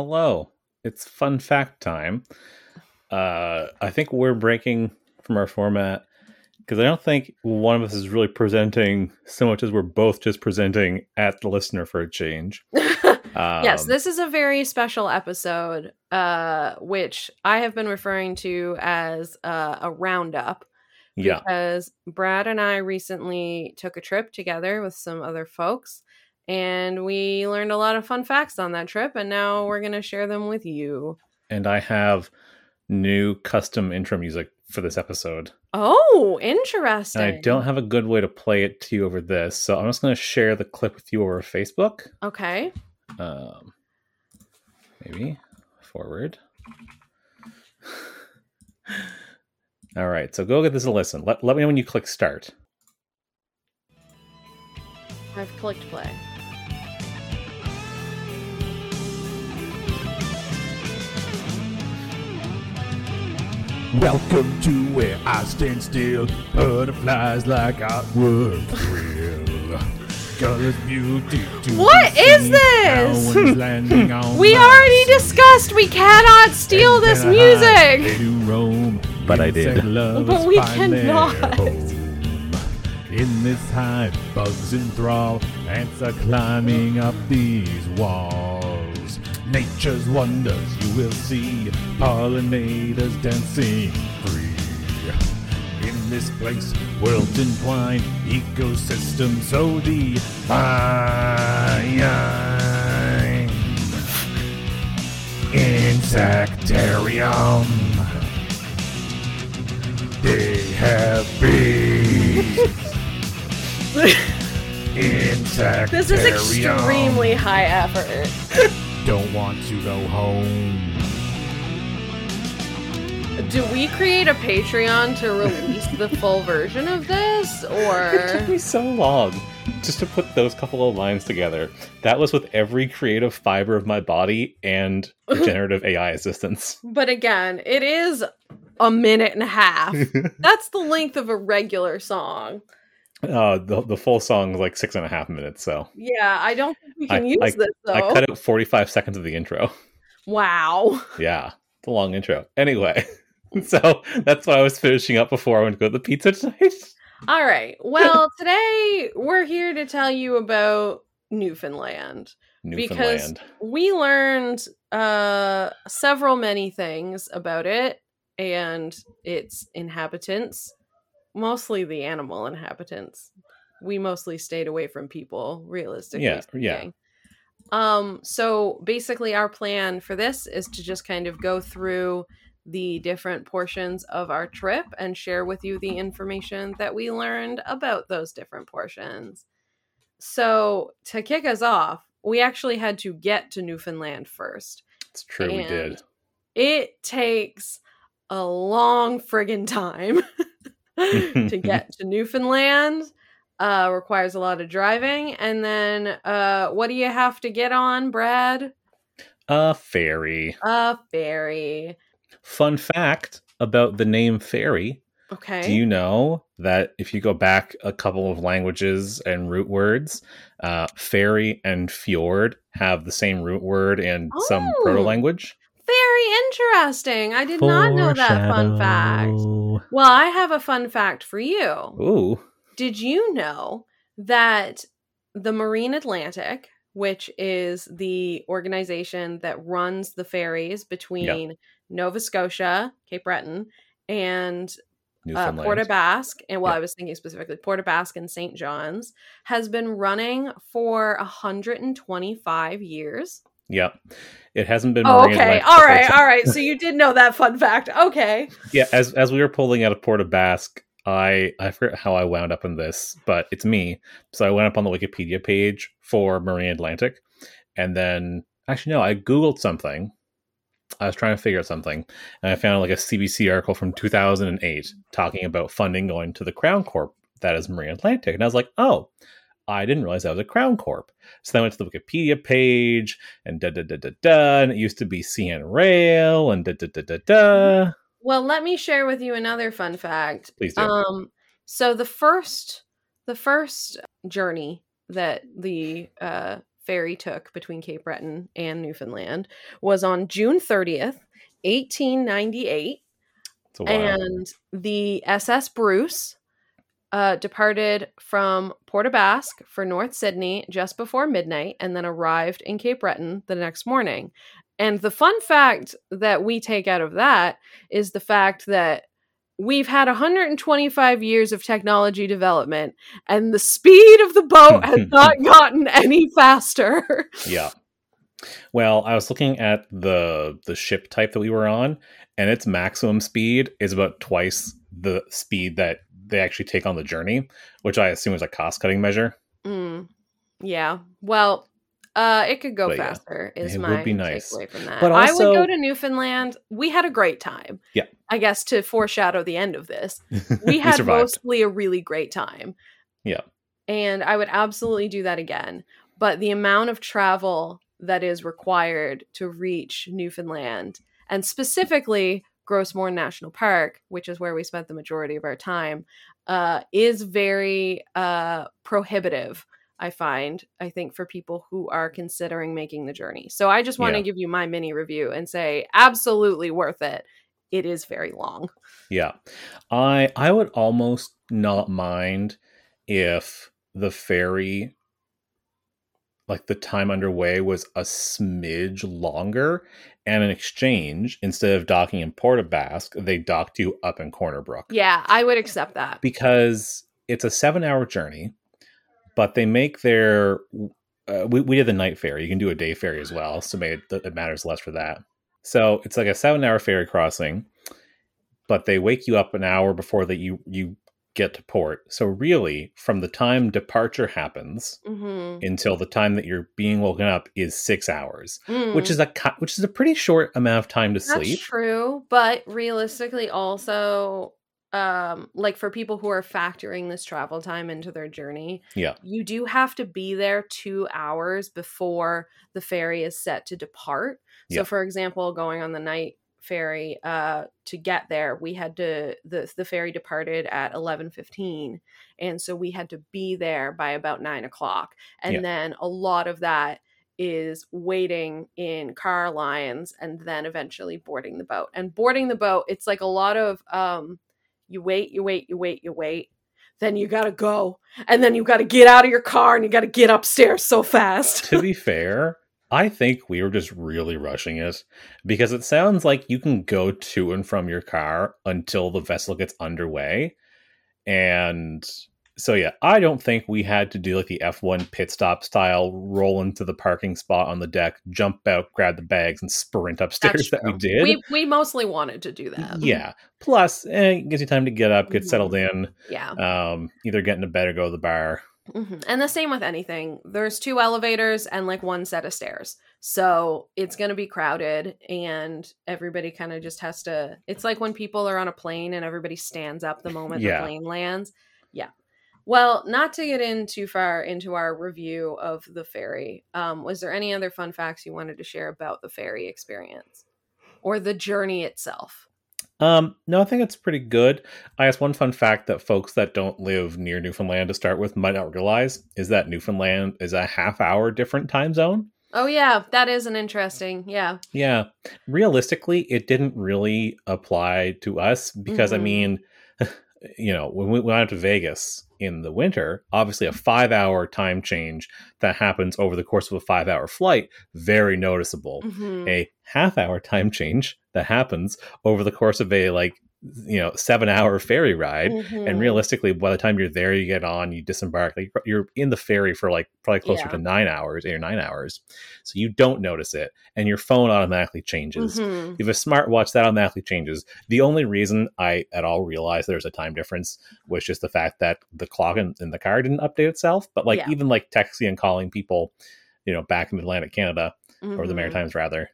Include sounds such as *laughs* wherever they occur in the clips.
Hello. It's fun fact time. Uh, I think we're breaking from our format because I don't think one of us is really presenting so much as we're both just presenting at the listener for a change. *laughs* yes, Um, this is a very special episode, uh, which I have been referring to as uh, a roundup yeah. because Brad and I recently took a trip together with some other folks, and we learned a lot of fun facts on that trip, and now we're going to share them with you. And I have new custom intro music for this episode. Oh, interesting. And I don't have a good way to play it to you over this, so I'm just going to share the clip with you over Facebook. Okay. Um, maybe forward. *laughs* All right, so go get this a listen. Let, let me know when you click start. I've clicked play. Welcome to where I stand still. Butterflies like I would thrill. Colors beauty to What be is seen. this? No one's landing *laughs* on We my already sea. discussed we cannot steal And this then I music. to roam. But I did. Insect lovers But we find cannot. home. In this hive, bugs enthrall. Ants are climbing up these walls. Nature's wonders you will see. Pollinators dancing free. In this place, worlds entwine. Ecosystem so divine. Insectarium. They have *laughs* bees. Insectarium. This is extremely high effort. *laughs* Don't want to go home. Do we create a Patreon to release the full version of this, or It took me so long just to put those couple of lines together. That was with every creative fiber of my body and generative AI assistance. but again, it is a minute and a half. *laughs* That's the length of a regular song. Uh, the, the full song is like six and a half minutes, so Yeah, I don't think we I- can use I- this though. I cut out 45 seconds of the intro. wow. *laughs* Yeah, it's a long intro. Anyway, *laughs* so that's what I was finishing up before I went to go to the pizza tonight. *laughs* All right. Well, today we're here to tell you about Newfoundland. Newfoundland. we learned uh several many things about it and its inhabitants mostly the animal inhabitants we mostly stayed away from people realistically Yeah, yeah. um so basically our plan for this is to just kind of go through the different portions of our trip and share with you the information that we learned about those different portions so to kick us off we actually had to get to Newfoundland first. It's true, we did. It takes a long friggin' time *laughs* to get to Newfoundland. Uh, requires a lot of driving, and then uh, what do you have to get on, Brad? A ferry. A ferry. Fun fact about the name fairy. Okay. Do you know that if you go back a couple of languages and root words, uh, ferry and fjord have the same root word in some Oh. proto language? Very interesting. I did not know that fun fact. Well, I have a fun fact for you. Ooh, Did you know that the Marine Atlantic, which is the organization that runs the ferries between Nova Scotia, Cape Breton, and uh. Port Basque, and well, Yeah. I was thinking specifically Port Basque and St. John's, has been running for 125 years. Yep. It hasn't been. Oh, okay. All right. All right. So you did know that fun fact. Okay. Yeah, as as we were pulling out of Port aux Basque, I I forget how I wound up in this, but it's me. So I went up on the Wikipedia page for Marine Atlantic, and then actually no, I googled something. I was trying to figure out something, and I found like a CBC article from 2008 talking about funding going to the Crown Corp that is Marine Atlantic, and I was like, oh, I didn't realize that was a Crown Corp. So then I went to the Wikipedia page and da da da da da, and it used to be CN Rail and da da da da da. Well, let me share with you another fun fact. Please do. Um, so the first, the first journey that the uh, ferry took between Cape Breton and Newfoundland was on June 30th, 1898. It's a while. And the SS Bruce uh, departed from Port aux Basques for North Sydney just before midnight and then arrived in Cape Breton the next morning. And the fun fact that we take out of that is the fact that we've had 125 years of technology development and the speed of the boat *laughs* has not gotten any faster. Yeah. *laughs* Well, I was looking at the the ship type that we were on, and its maximum speed is about twice the speed that they actually take on the journey, which I assume is a cost cutting measure. Mm, yeah. Well, uh, it could go But yeah, faster. Is it would be nice. takeaway from that. But I would go to Newfoundland. We had a great time. Yeah. I guess to foreshadow the end of this, *laughs* we had survived. mostly a really great time. Yeah. And I would absolutely do that again. But the amount of travel that is required to reach Newfoundland and specifically Gros Morne National Park, which is where we spent the majority of our time, uh, is very uh, prohibitive. I find, I think, for people who are considering making the journey. So I just want to Yeah. give you my mini review and say, absolutely worth it. It is very long. Yeah. I I would almost not mind if the ferry like the time underway was a smidge longer and in exchange instead of docking in Port aux Basque they docked you up in Corner Brook Yeah, I would accept that. because it's a 7 hour journey but they make their uh, we, we did the night ferry. You can do a day ferry as well so maybe it, it matters less for that. So it's like a 7 hour ferry crossing but they wake you up an hour before that you you get to port. So really, from the time departure happens hmm until the time that you're being woken up is six hours, Mm. which is a which is a pretty short amount of time to That's sleep. true, but realistically, also, um, like for people who are factoring this travel time into their journey, Yeah. you do have to be there two hours before the ferry is set to depart. So, Yeah. for example, going on the night ferry uh to get there we had to the the ferry departed at 11:15 and so we had to be there by about nine o'clock and Yeah. then a lot of that is waiting in car lines and then eventually boarding the boat. And boarding the boat, it's like a lot of um you wait, you wait, you wait, you wait. Then you got to go. And then you got to get out of your car and you got to get upstairs so fast. to be *laughs* fair, I think we were just really rushing it because it sounds like you can go to and from your car until the vessel gets underway. And so, yeah, I don't think we had to do like the F1 pit stop style roll into the parking spot on the deck, jump out, grab the bags, and sprint upstairs that we did. We we mostly wanted to do that. yeah. Plus, eh, it gives you time to get up, get Mhm. settled in, Yeah. um, either get in into bed or go to the bar. Mhm. And the same with anything. There's two elevators and like one set of stairs. So it's going to be crowded and everybody kind of just has to. It's like when people are on a plane and everybody stands up the moment Yeah. the plane lands. Yeah. Well, not to get in too far into our review of the ferry, um, was there any other fun facts you wanted to share about the ferry experience or the journey itself? Um, no, I think it's pretty good. I guess one fun fact that folks that don't live near Newfoundland to start with might not realize is that Newfoundland is a half hour different time zone. Oh, yeah, that is an interesting. Yeah. Yeah. Realistically, it didn't really apply to us because I Mhm. mean, *laughs* you know, when we went out to Vegas in the winter, obviously a five hour time change that happens over the course of a five hour flight, very noticeable. Mhm. A half hour time change that happens over the course of a like you know seven hour ferry ride Mhm. and realistically by the time you're there you get on you disembark like you're in the ferry for like probably closer Yeah. to nine hours eight or nine hours so you don't notice it and your phone automatically changes Mhm. if a smartwatch that automatically changes the only reason i at all realized there's a time difference was just the fact that the clock in, in the car didn't update itself but like Yeah. even like texting and calling people you know back in atlantic canada or the Mhm. maritimes rather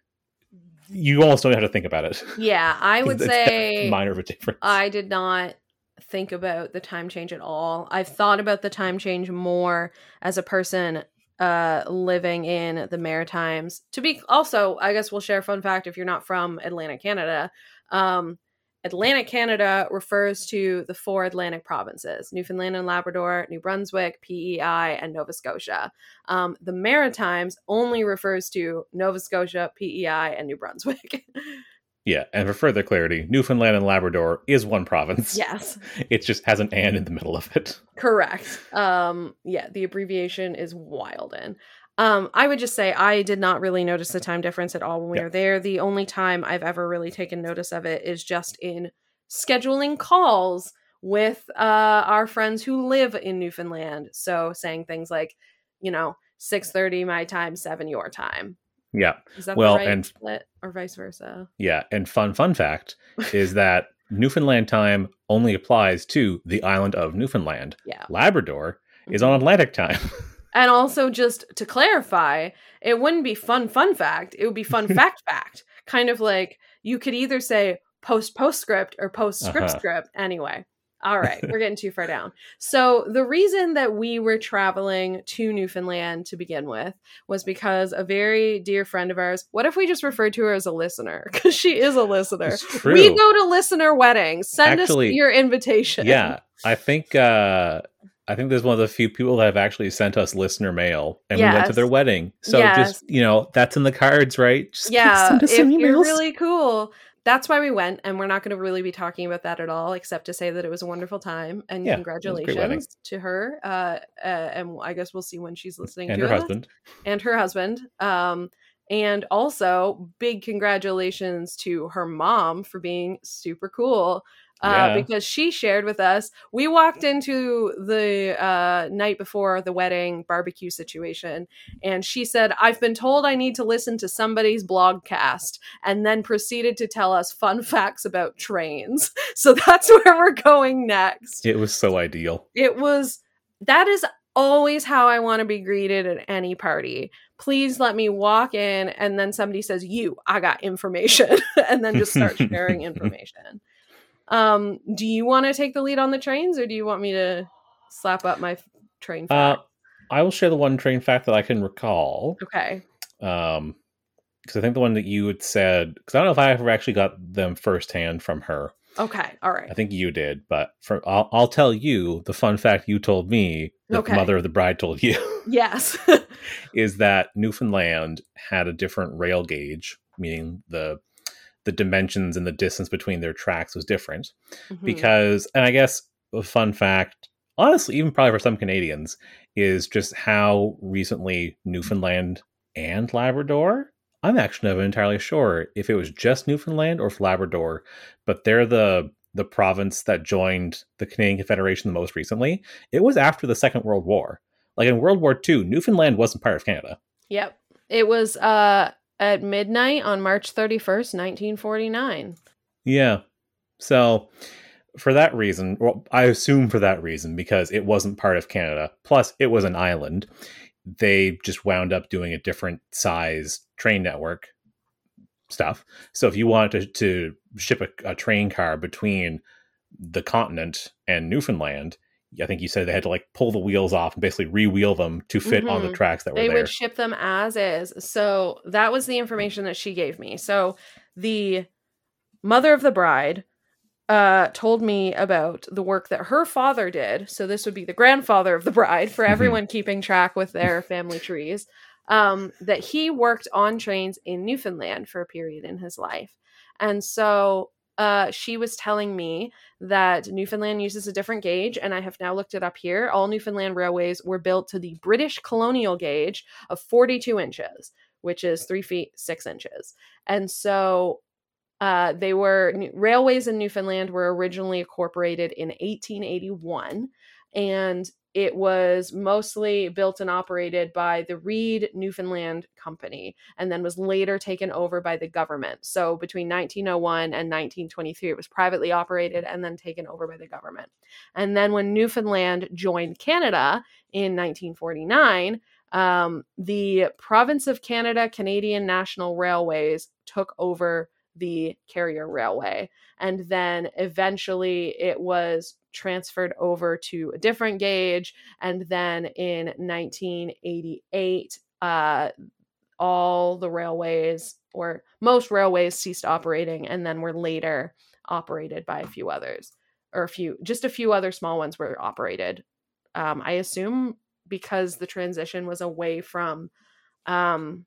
you almost don't have to think about it Yeah, I would *laughs* It's say minor of a difference I did not think about the time change at all. I've thought about the time change more as a person uh living in the Maritimes. To be also, I guess we'll share a fun fact if you're not from Atlantic, Canada. Um Atlantic Canada refers to the four Atlantic provinces Newfoundland and Labrador, New Brunswick, PEI, and Nova Scotia. Um, the Maritimes only refers to Nova Scotia, PEI, and New Brunswick. *laughs* Yeah, and for further clarity, Newfoundland and Labrador is one province. yes, *laughs* It just has an and in the middle of it. correct. Um, yeah, the abbreviation is Wilden. Um, I would just say I did not really notice the time difference at all when we Yeah. were there. The only time I've ever really taken notice of it is just in scheduling calls with uh, our friends who live in Newfoundland. So saying things like, you know, six thirty my time, seven your time. Yeah, Is that Well, right and- split or vice versa? yeah. And fun, fun fact is *laughs* that Newfoundland time only applies to the island of Newfoundland. Yeah. Labrador is Mhm. on Atlantic time. *laughs* And also, just to clarify, it wouldn't be fun, fun fact. It would be fun *laughs* fact, fact. Kind of like you could either say post postscript or post script Uh-huh. script. Anyway, all right, we're *laughs* getting too far down. So, the reason that we were traveling to Newfoundland to begin with was because a very dear friend of ours, what if we just referred to her as a listener? *laughs* Because she is a listener. We go to listener weddings. Send Actually, us your invitation. yeah, I think uh I think there's one of the few people that have actually sent us listener mail, and we went to their wedding. So Yes. just you know, that's in the cards, right? Just yeah send us if some you're really cool that's why we went and we're not going to really be talking about that at all except to say that it was a wonderful time and Yeah, it was a great wedding. congratulations to her uh, uh and i guess we'll see when she's listening and to her this. husband. and her husband um and also big congratulations to her mom for being super cool uh, Yeah. because she shared with us we walked into the uh, night before the wedding barbecue situation and she said i've been told i need to listen to somebody's blogcast and then proceeded to tell us fun *laughs* facts about trains *laughs* so that's *laughs* where we're going next It was so ideal. it was that is always how I want to be greeted at any party. Please let me walk in and then somebody says, "You, I got information." and then just start sharing information. Um, do you want to take the lead on the trains or do you want me to slap up my train Uh, fact? I will share the one train fact that I can recall. okay. Um, because I think the one that you had said, because I don't know if I ever actually got them firsthand from her. Okay. All right. I think you did, but for I'll, I'll tell you the fun fact you told me that Okay. the mother of the bride told you *laughs* Yes. is that Newfoundland had a different rail gauge, meaning the the dimensions and the distance between their tracks was different Mhm. because and i guess a fun fact honestly even probably for some canadians is just how recently newfoundland and labrador i'm actually not entirely sure if it was just newfoundland or if labrador but they're the the province that joined the canadian confederation the most recently it was after the second world war like in world war ii newfoundland wasn't part of canada Yep. It was uh at midnight on March 31st, 1949. Yeah. So for that reason, well, I assume for that reason, because it wasn't part of Canada, plus it was an island, they just wound up doing a different size train network stuff. So if you wanted to, to ship a, a train car between the continent and Newfoundland, I think you said they had to like pull the wheels off and basically re-wheel them to fit on the Mhm. tracks that were they there. would ship them as is. So that was the information that she gave me. So the mother of the bride uh told me about the work that her father did. So this would be the grandfather of the bride for Mhm. everyone keeping track with their family trees. Um that he worked on trains in Newfoundland for a period in his life. And so uh, she was telling me that Newfoundland uses a different gauge, and I have now looked it up here. All Newfoundland railways were built to the British colonial gauge of 42 inches, which is three feet six inches. And so uh, they were railways in Newfoundland were originally incorporated in 1881, and it was mostly built and operated by the Reid Newfoundland Company, and then was later taken over by the government. So between 1901 and 1923, it was privately operated and then taken over by the government. And then when Newfoundland joined Canada in 1949, um, the province of Canada Canadian National Railways took over the carrier railway. And then eventually it was transferred over to a different gauge. And then in 1988, uh, all the railways or most railways ceased operating and then were later operated by a few others, or a few, just a few other small ones were operated. Um, I assume because the transition was away from um,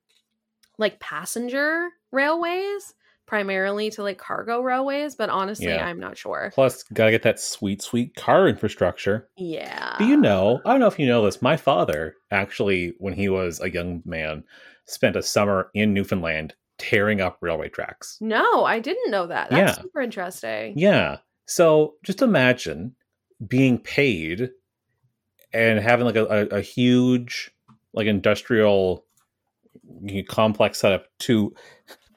like passenger railways primarily to like cargo railways, but honestly, Yeah. I'm not sure. Plus, gotta get that sweet, sweet car infrastructure. Yeah. Do you know? I don't know if you know this. My father actually, when he was a young man, spent a summer in Newfoundland tearing up railway tracks. No, I didn't know that. That's Yeah. super interesting. Yeah. So just imagine being paid and having like a, a, a huge like industrial complex setup to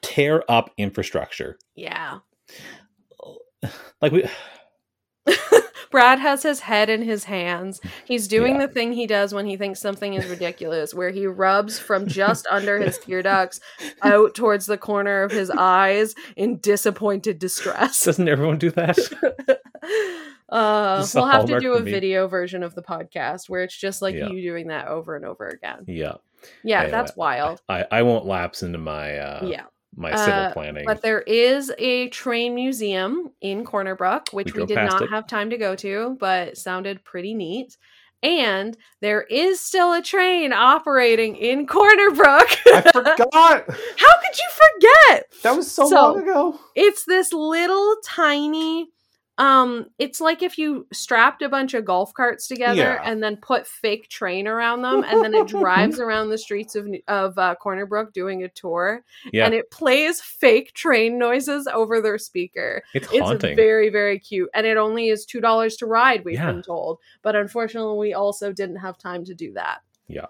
tear up infrastructure. Yeah. *sighs* Like we *sighs* *laughs* Brad has his head in his hands. He's doing Yeah. the thing he does when he thinks something is ridiculous, where he rubs from just under his tear ducts out towards the corner of his eyes in disappointed distress. *laughs* doesn't everyone do that? *laughs* uh, This is a we'll have to do a video version of the podcast where it's just like Yeah. you doing that over and over again. yeah. Yeah, that's wild. I, I won't lapse into my uh yeah. My civil Uh, planning. But there is a train museum in Corner Brook, which We we, did not it. have time to go to, but sounded pretty neat. And there is still a train operating in Corner Brook. I forgot. *laughs* How could you forget? That was so, So- long ago. It's this little tiny um it's like if you strapped a bunch of golf carts together Yeah. and then put fake train around them and then it drives *laughs* around the streets of of uh, Corner Brook doing a tour Yeah. and it plays fake train noises over their speaker. it's It's haunting. very, very cute. And it only is two dollars to ride, we've Yeah. been told. But unfortunately, we also didn't have time to do that. Yeah.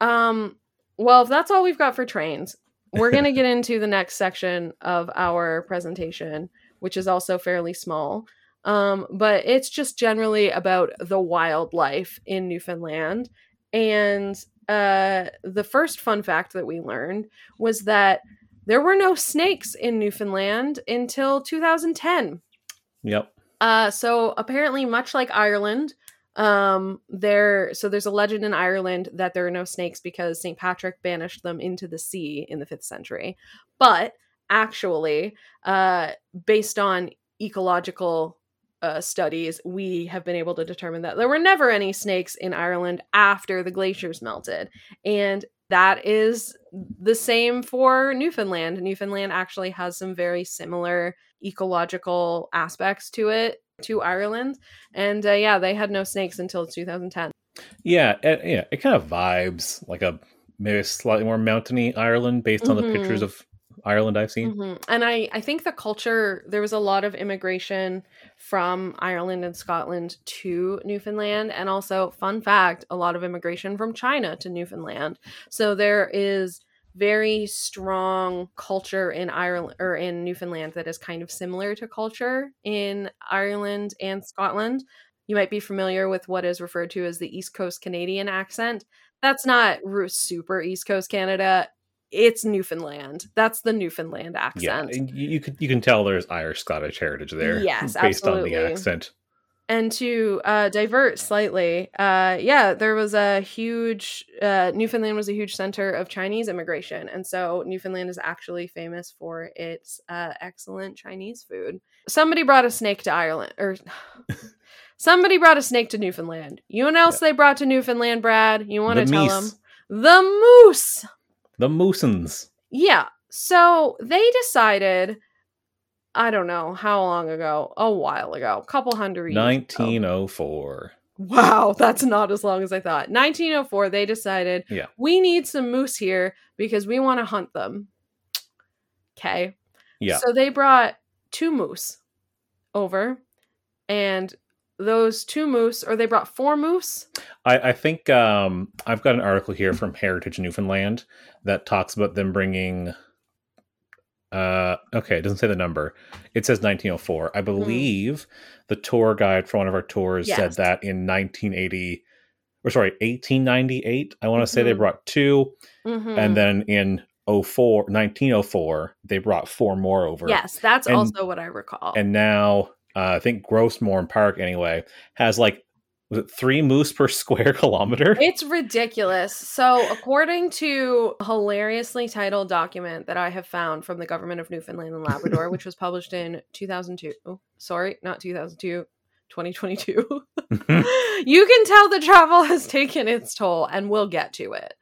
Um, well, if that's all we've got for trains, we're gonna *laughs* get into the next section of our presentation, which is also fairly small. Um, but it's just generally about the wildlife in Newfoundland. And uh the first fun fact that we learned was that there were no snakes in Newfoundland until 2010. yep. Uh, so apparently, much like Ireland, um, there so there's a legend in Ireland that there are no snakes because St. Patrick banished them into the sea in the fifth century. But actually, uh, based on ecological uh, studies, we have been able to determine that there were never any snakes in Ireland after the glaciers melted, and that is the same for Newfoundland. Newfoundland actually has some very similar ecological aspects to it to Ireland, and uh, yeah, they had no snakes until 2010. Yeah, it, yeah, it kind of vibes like a maybe slightly more mountainy Ireland based on the Mhm. pictures of Ireland I've seen. Mhm. And I, I think the culture, there was a lot of immigration from Ireland and Scotland to Newfoundland. And also, fun fact, a lot of immigration from China to Newfoundland. So there is very strong culture in Ireland or in Newfoundland that is kind of similar to culture in Ireland and Scotland. You might be familiar with what is referred to as the East Coast Canadian accent. That's not super East Coast Canada. It's Newfoundland. That's the Newfoundland accent. and you, you could you can tell there's Irish Scottish heritage there. Yes, *laughs* based on the accent. And to uh, divert slightly, uh, yeah, there was a huge uh, Newfoundland was a huge center of Chinese immigration, and so Newfoundland is actually famous for its uh, excellent Chinese food. Somebody brought a snake to Ireland, or *sighs* somebody brought a snake to Newfoundland. You know what else they brought to Newfoundland, Brad? You want to The tell them the moose. The Moosons. Yeah. So they decided, I don't know how long ago, a while ago, a couple hundred years. ago. 1904. Wow, that's not as long as I thought. 1904, they decided Yeah. we need some moose here because we want to hunt them. Okay. Yeah. So they brought two moose over, and those two moose, or they brought four moose. I, I think um, I've got an article here from Heritage Newfoundland that talks about them bringing. Uh, okay, it doesn't say the number. It says 1904. I believe the tour guide for one of our tours said that in 1980, or sorry, 1898. I want to say they Mhm. brought two, Mhm. and then in 04, 1904, they brought four more over. yes, that's and- also what I recall. and now uh, I think Gros Morne Park anyway has like three moose per *laughs* square kilometer? It's ridiculous. So, according to hilariously titled document that I have found from the government of Newfoundland and Labrador, which was published in 2002. Oh, sorry, not 2002. 2022. *laughs* you can tell the travel has taken its toll, and we'll get to it.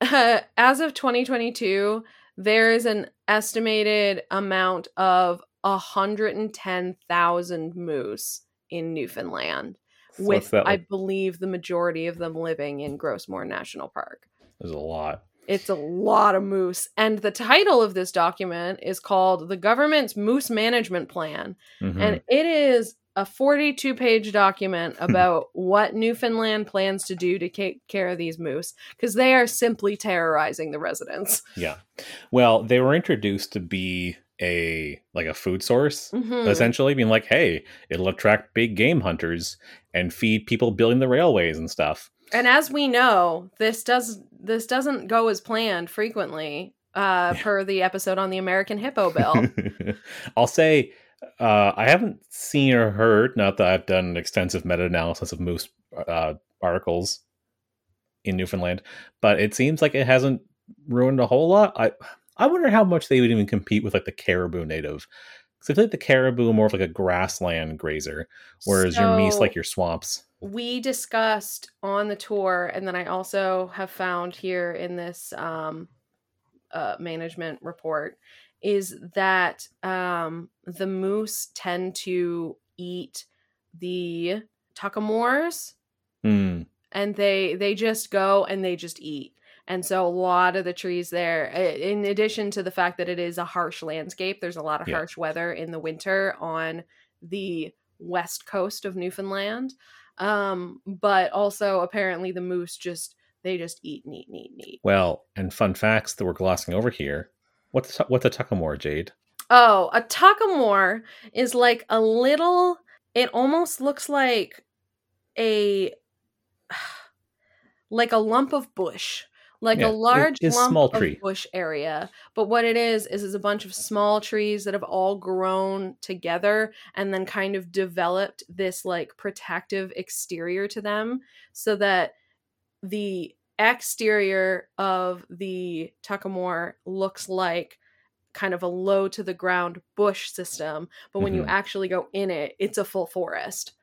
Uh, as of 2022, there is an estimated amount of 110,000 moose in Newfoundland, with I like? believe the majority of them living in Gros Morne National Park. There's a lot. It's a lot of moose. And the title of this document is called The Government's Moose Management Plan. Mhm. And it is a 42 page document *laughs* about what Newfoundland plans to do to take care of these moose because they are simply terrorizing the residents. yeah. Well, they were introduced to be a like a food source, Mhm. essentially, being like, hey, it'll attract big game hunters and feed people building the railways and stuff. And as we know, this does this doesn't go as planned frequently, uh, Yeah. per the episode on the American Hippo Bill. *laughs* I'll say uh, I haven't seen or heard, not that I've done an extensive meta analysis of moose uh, articles in Newfoundland, but it seems like it hasn't ruined a whole lot. I I wonder how much they would even compete with like the caribou native. Because I feel like the caribou are more of like a grassland grazer, whereas your meese like your swamps. we discussed on the tour and then i also have found here in this um, uh, management report is that um, the moose tend to eat the tuckamores Hmm. and they they just go and they just eat and so a lot of the trees there in addition to the fact that it is a harsh landscape there's a lot of Yeah. harsh weather in the winter on the west coast of newfoundland um but also apparently the moose just they just eat and eat and eat and eat Well, and fun facts that we're glossing over here. What's what's a tuckamore, Jade? oh a tuckamore is like a little it almost looks like a *sighs* like a lump of bush like Yeah, a large small tree. bush area but what it is is is a bunch of small trees that have all grown together and then kind of developed this like protective exterior to them so that the exterior of the tuckamore looks like kind of a low to the ground bush system but when you Mhm. actually go in it it's a full forest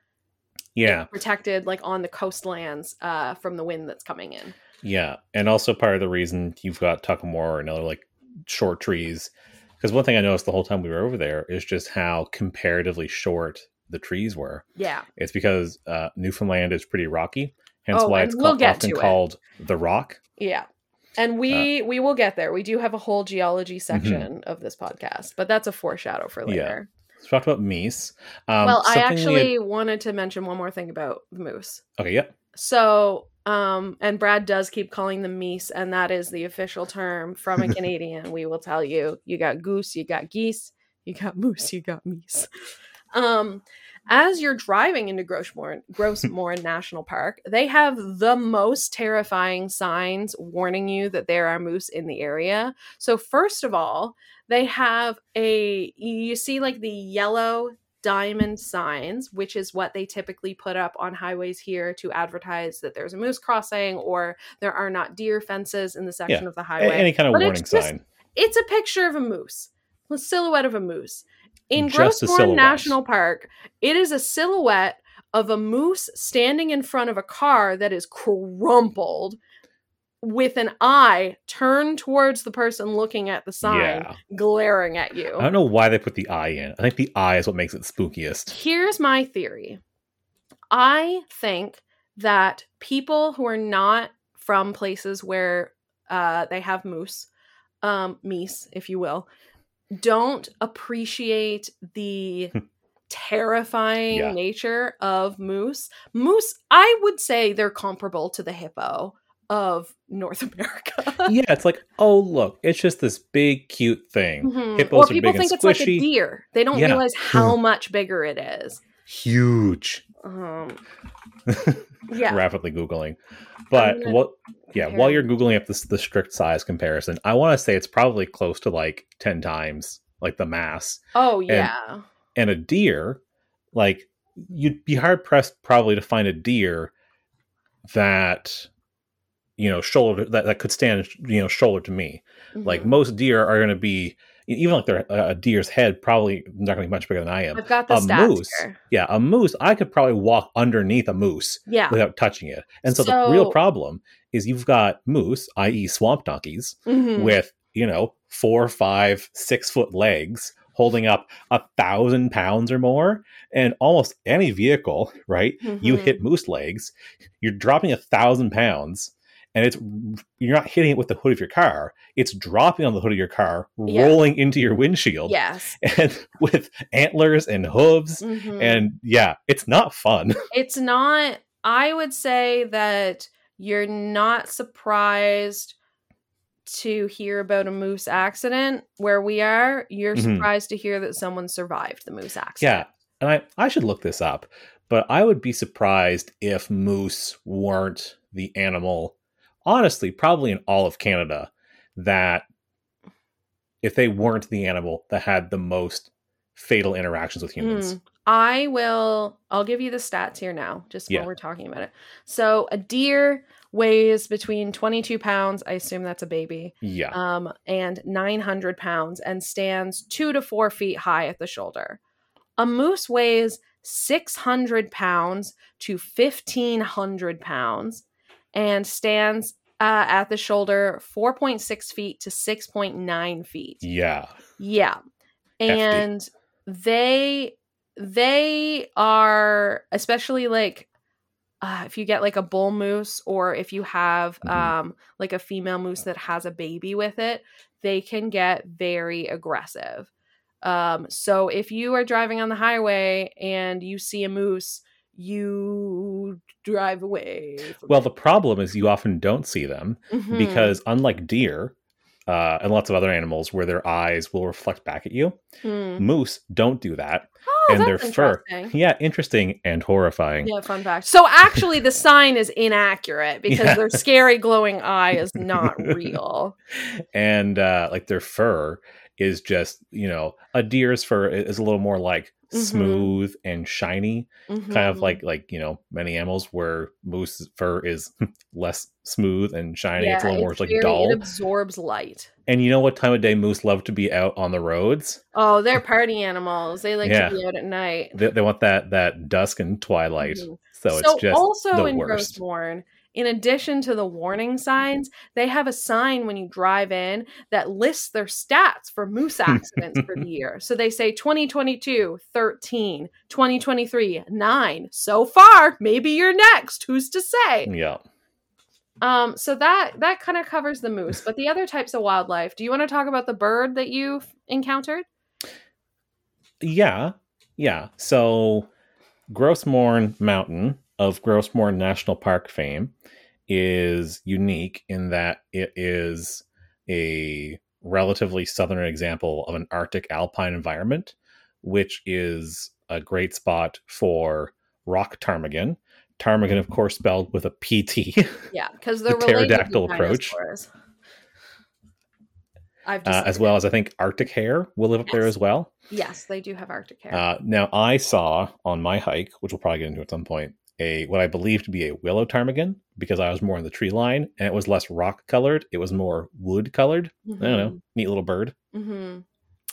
Yeah, protected like on the coastlands uh from the wind that's coming in Yeah, and also part of the reason you've got Tuckamore and other like short trees, because one thing I noticed the whole time we were over there is just how comparatively short the trees were. yeah It's because uh, Newfoundland is pretty rocky, hence Oh, why it's we'll called, often called the Rock. yeah and we Uh, we will get there we do have a whole Mm-hmm. geology section of this podcast but that's a foreshadow for Yeah. later So we talked about meese. Um, well i we had- actually wanted to mention one more thing about the moose okay, yeah, So, um, and Brad does keep calling them meese, and that is the official term from a *laughs* Canadian. we will tell you, you got goose, you got geese, you got *laughs* moose, you got meese. Um, as you're driving into Gros Morne, Grossmore *laughs* National Park, they have the most terrifying signs warning you that there are moose in the area. So, first of all, they have a you see like the yellow diamond signs, which is what they typically put up on highways here to advertise that there's a moose crossing or there are not deer fences in the section Yeah. of the highway. any kind of But it's warning just- sign. It's a picture of a moose, a silhouette of a moose. In Just a National Park, it is a silhouette of a moose standing in front of a car that is crumpled with an eye turned towards the person looking at the sign, Yeah, glaring at you. I don't know why they put the eye in. I think the eye is what makes it spookiest. Here's my theory. I think that people who are not from places where uh, they have moose, um, meese, if you will, don't appreciate the *laughs* terrifying Yeah. nature of moose. Moose, I would say they're comparable to the hippo of North *laughs* America. yeah, it's like, oh look, it's just this big cute thing. Mhm. Hippos or people think and it's like a deer. They don't Yeah. realize how much bigger it is. Huge. Um, *laughs* yeah. Rapidly googling, but what? Yeah, compare while you're googling up this the strict size comparison, I want to say it's probably close to like ten times like the mass. Oh yeah. and a deer like you'd be hard pressed probably to find a deer that you know shoulder that, that could stand you know shoulder to me like Mhm. most deer are going to be even like their a deer's head probably not going to be much bigger than i am I've got the a moose here. yeah a moose i could probably walk underneath a moose Yeah. without touching it and so, the real problem is you've got moose i.e swamp donkeys Mhm. with you know four five six foot legs holding up a thousand pounds or more and almost any vehicle right you Mhm. hit moose legs you're dropping a thousand pounds and it's you're not hitting it with the hood of your car it's dropping on the hood of your car Yeah. rolling into your windshield Yes. *laughs* and with antlers and hooves Mhm. and yeah it's not fun *laughs* it's not i would say that you're not surprised to hear about a moose accident where we are you're Mhm. surprised to hear that someone survived the moose accident. yeah and I, I should look this up but i would be surprised if moose weren't the animal honestly probably in all of canada that if they weren't the animal that had the most fatal interactions with humans Mm. i will i'll give you the stats here now just Yeah. while we're talking about it so a deer weighs between 22 pounds i assume that's a baby yeah um, and 900 pounds and stands two to four feet high at the shoulder. A moose weighs 600 pounds to 1500 pounds and stands uh, at the shoulder 4.6 feet to 6.9 feet. yeah Yeah. Hefty. And they they are especially like uh, if you get like a bull moose or if you have Mhm. um like a female moose that has a baby with it, they can get very aggressive. Um so if you are driving on the highway and you see a moose, you drive away. well the problem is you often don't see them Mhm. because unlike deer uh, and lots of other animals where their eyes will reflect back at you Hmm. moose don't do that Oh, and their fur interesting. yeah interesting and horrifying Yeah, fun fact. So actually, the sign is inaccurate *laughs* because Yeah. their scary glowing eye is not *laughs* real. and uh like their fur is just you know a deer's fur is a little more like Mhm. smooth and shiny kind of like like you know many animals where moose fur is *laughs* less smooth and shiny it's a little more like very- dull It absorbs light. and you know what time of day moose love to be out on the roads Oh, they're party animals. They like Yeah. to be out at night. they, they want that that dusk and twilight Mhm. so, So, it's just also the in worst Gros Morne, in addition to the warning signs, they have a sign when you drive in that lists their stats for moose *laughs* accidents for the year. So they say 2022, 13, 2023, 9. So far, maybe you're next. Who's to say? yeah Um, so that that kind of covers the moose, but the other types of wildlife. Do you want to talk about the bird that you've encountered? Yeah, yeah. So, Gros Morne Mountain of Gros Morne National Park fame is unique in that it is a relatively southern example of an Arctic alpine environment, which is a great spot for rock ptarmigan. Ptarmigan, of course, spelled with a PT, Yeah, because *laughs* The they're related to pterodactyl approach. I've uh, as well as I think Arctic hare will live up there as well. yes, they do have Arctic hare. Uh, now, I saw on my hike, which we'll probably get into at some point, a what I believe to be a willow ptarmigan because I was more in the tree line and it was less rock colored. It was more wood colored. I don't know. Neat little bird. hmm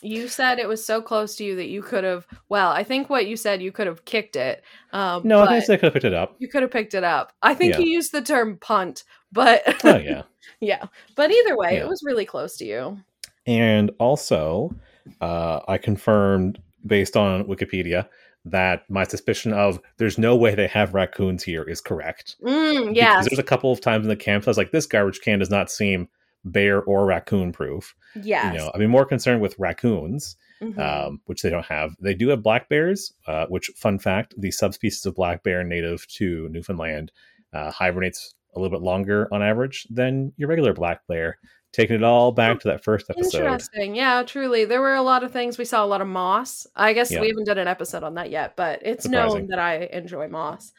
You said it was so close to you that you could have. Well, I think what you said you could have kicked it. Um, No, I think I could have picked it up. you could have picked it up. I think Yeah. you used the term punt, but Oh, yeah. *laughs* yeah. But either way, Yeah. it was really close to you. And also, uh, I confirmed based on Wikipedia that my suspicion of there's no way they have raccoons here is correct. Mm, Because yes, there's a couple of times in the camp I was like, this garbage can does not seem bear or raccoon proof. yes. You know, I'd be more concerned with raccoons, Mhm. um, which they don't have. They do have black bears, uh, which, fun fact, the subspecies of black bear native to Newfoundland uh, hibernates a little bit longer on average than your regular black bear. Taking it all back to that first episode. Interesting. Yeah, truly. There were a lot of things. We saw a lot of moss. I guess Yeah. we haven't done an episode on that yet, but it's known that I enjoy moss.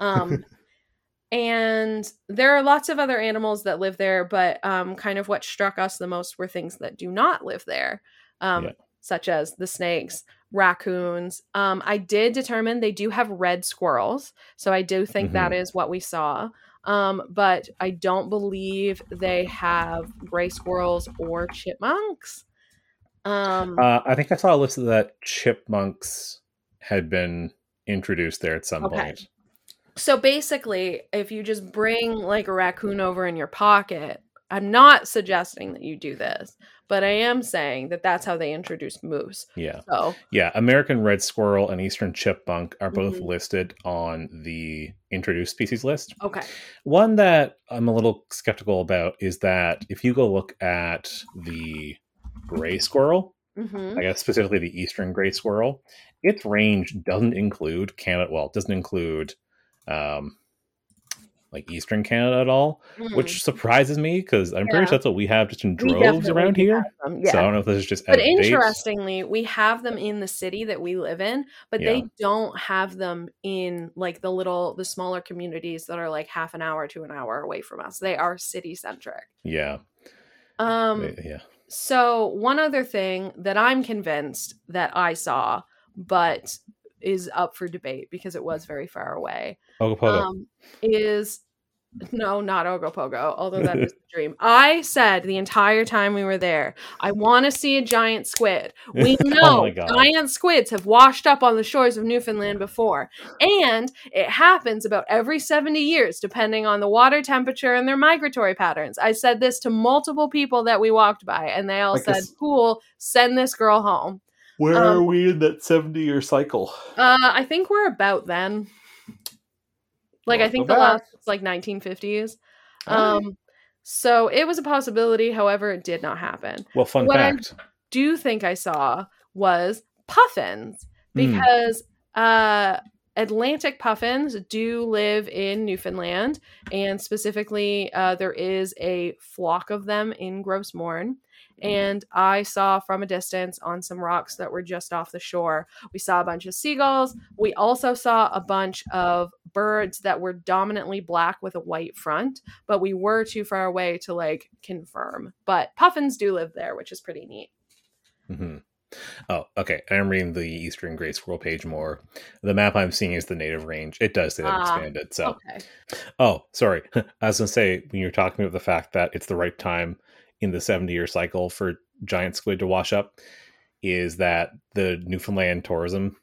Um, *laughs* and there are lots of other animals that live there, but um, kind of what struck us the most were things that do not live there. Um, Yeah. such as the snakes, raccoons. Um, I did determine they do have red squirrels, so I do think that is what we saw. Um, but I don't believe they have gray squirrels or chipmunks. Um, Uh, I think I saw a list that chipmunks had been introduced there at some Okay. point. So basically, if you just bring like a raccoon over in your pocket, I'm not suggesting that you do this, but I am saying that that's how they introduced moose. Yeah. So, Yeah. American red squirrel and eastern chipmunk are both Mhm. listed on the introduced species list. okay. One that I'm a little skeptical about is that if you go look at the gray squirrel, hmm I guess specifically the eastern gray squirrel, its range doesn't include Canada. Well, it doesn't include um, like eastern Canada at all, which surprises me because I'm pretty Hmm. Sure that's what we have just in droves around here. Yeah. So I don't know if this is just but interestingly, we have them in the city that we live in, but Yeah. they don't have them in like the little, the smaller communities that are like half an hour to an hour away from us. They are city centric. Yeah, Um, yeah. So, one other thing that I'm convinced that I saw, but is up for debate because it was very far away, Ogopogo. um, is no, not Ogopogo, although that is *laughs* a dream. I said the entire time we were there, I want to see a giant squid. We *laughs* Oh know God. giant squids have washed up on the shores of Newfoundland before, and it happens about every 70 years, depending on the water temperature and their migratory patterns. I said this to multiple people that we walked by, and they all Like said, this- Cool, send this girl home. Where um, are we in that 70 year cycle? Uh, I think we're about then. Like, Well, I think the back. last was like 1950s. Alright. Um, so it was a possibility. However, it did not happen. well, fun what I- fact. Do think I saw was puffins Hmm. because uh, Atlantic puffins do live in Newfoundland, and specifically, uh, there is a flock of them in Gros Morne. And I saw from a distance on some rocks that were just off the shore, we saw a bunch of seagulls. We also saw a bunch of birds that were dominantly black with a white front, but we were too far away to like confirm. But puffins do live there, which is pretty neat. Mm-hmm. Oh, okay. I'm reading the Eastern Gray Squirrel page more. The map I'm seeing is the native range. It does say that Ah, expanded. So, Okay. oh, sorry. *laughs* I was going to say, when you're talking about the fact that it's the right time in the 70 year cycle for giant squid to wash up, is that the Newfoundland Tourism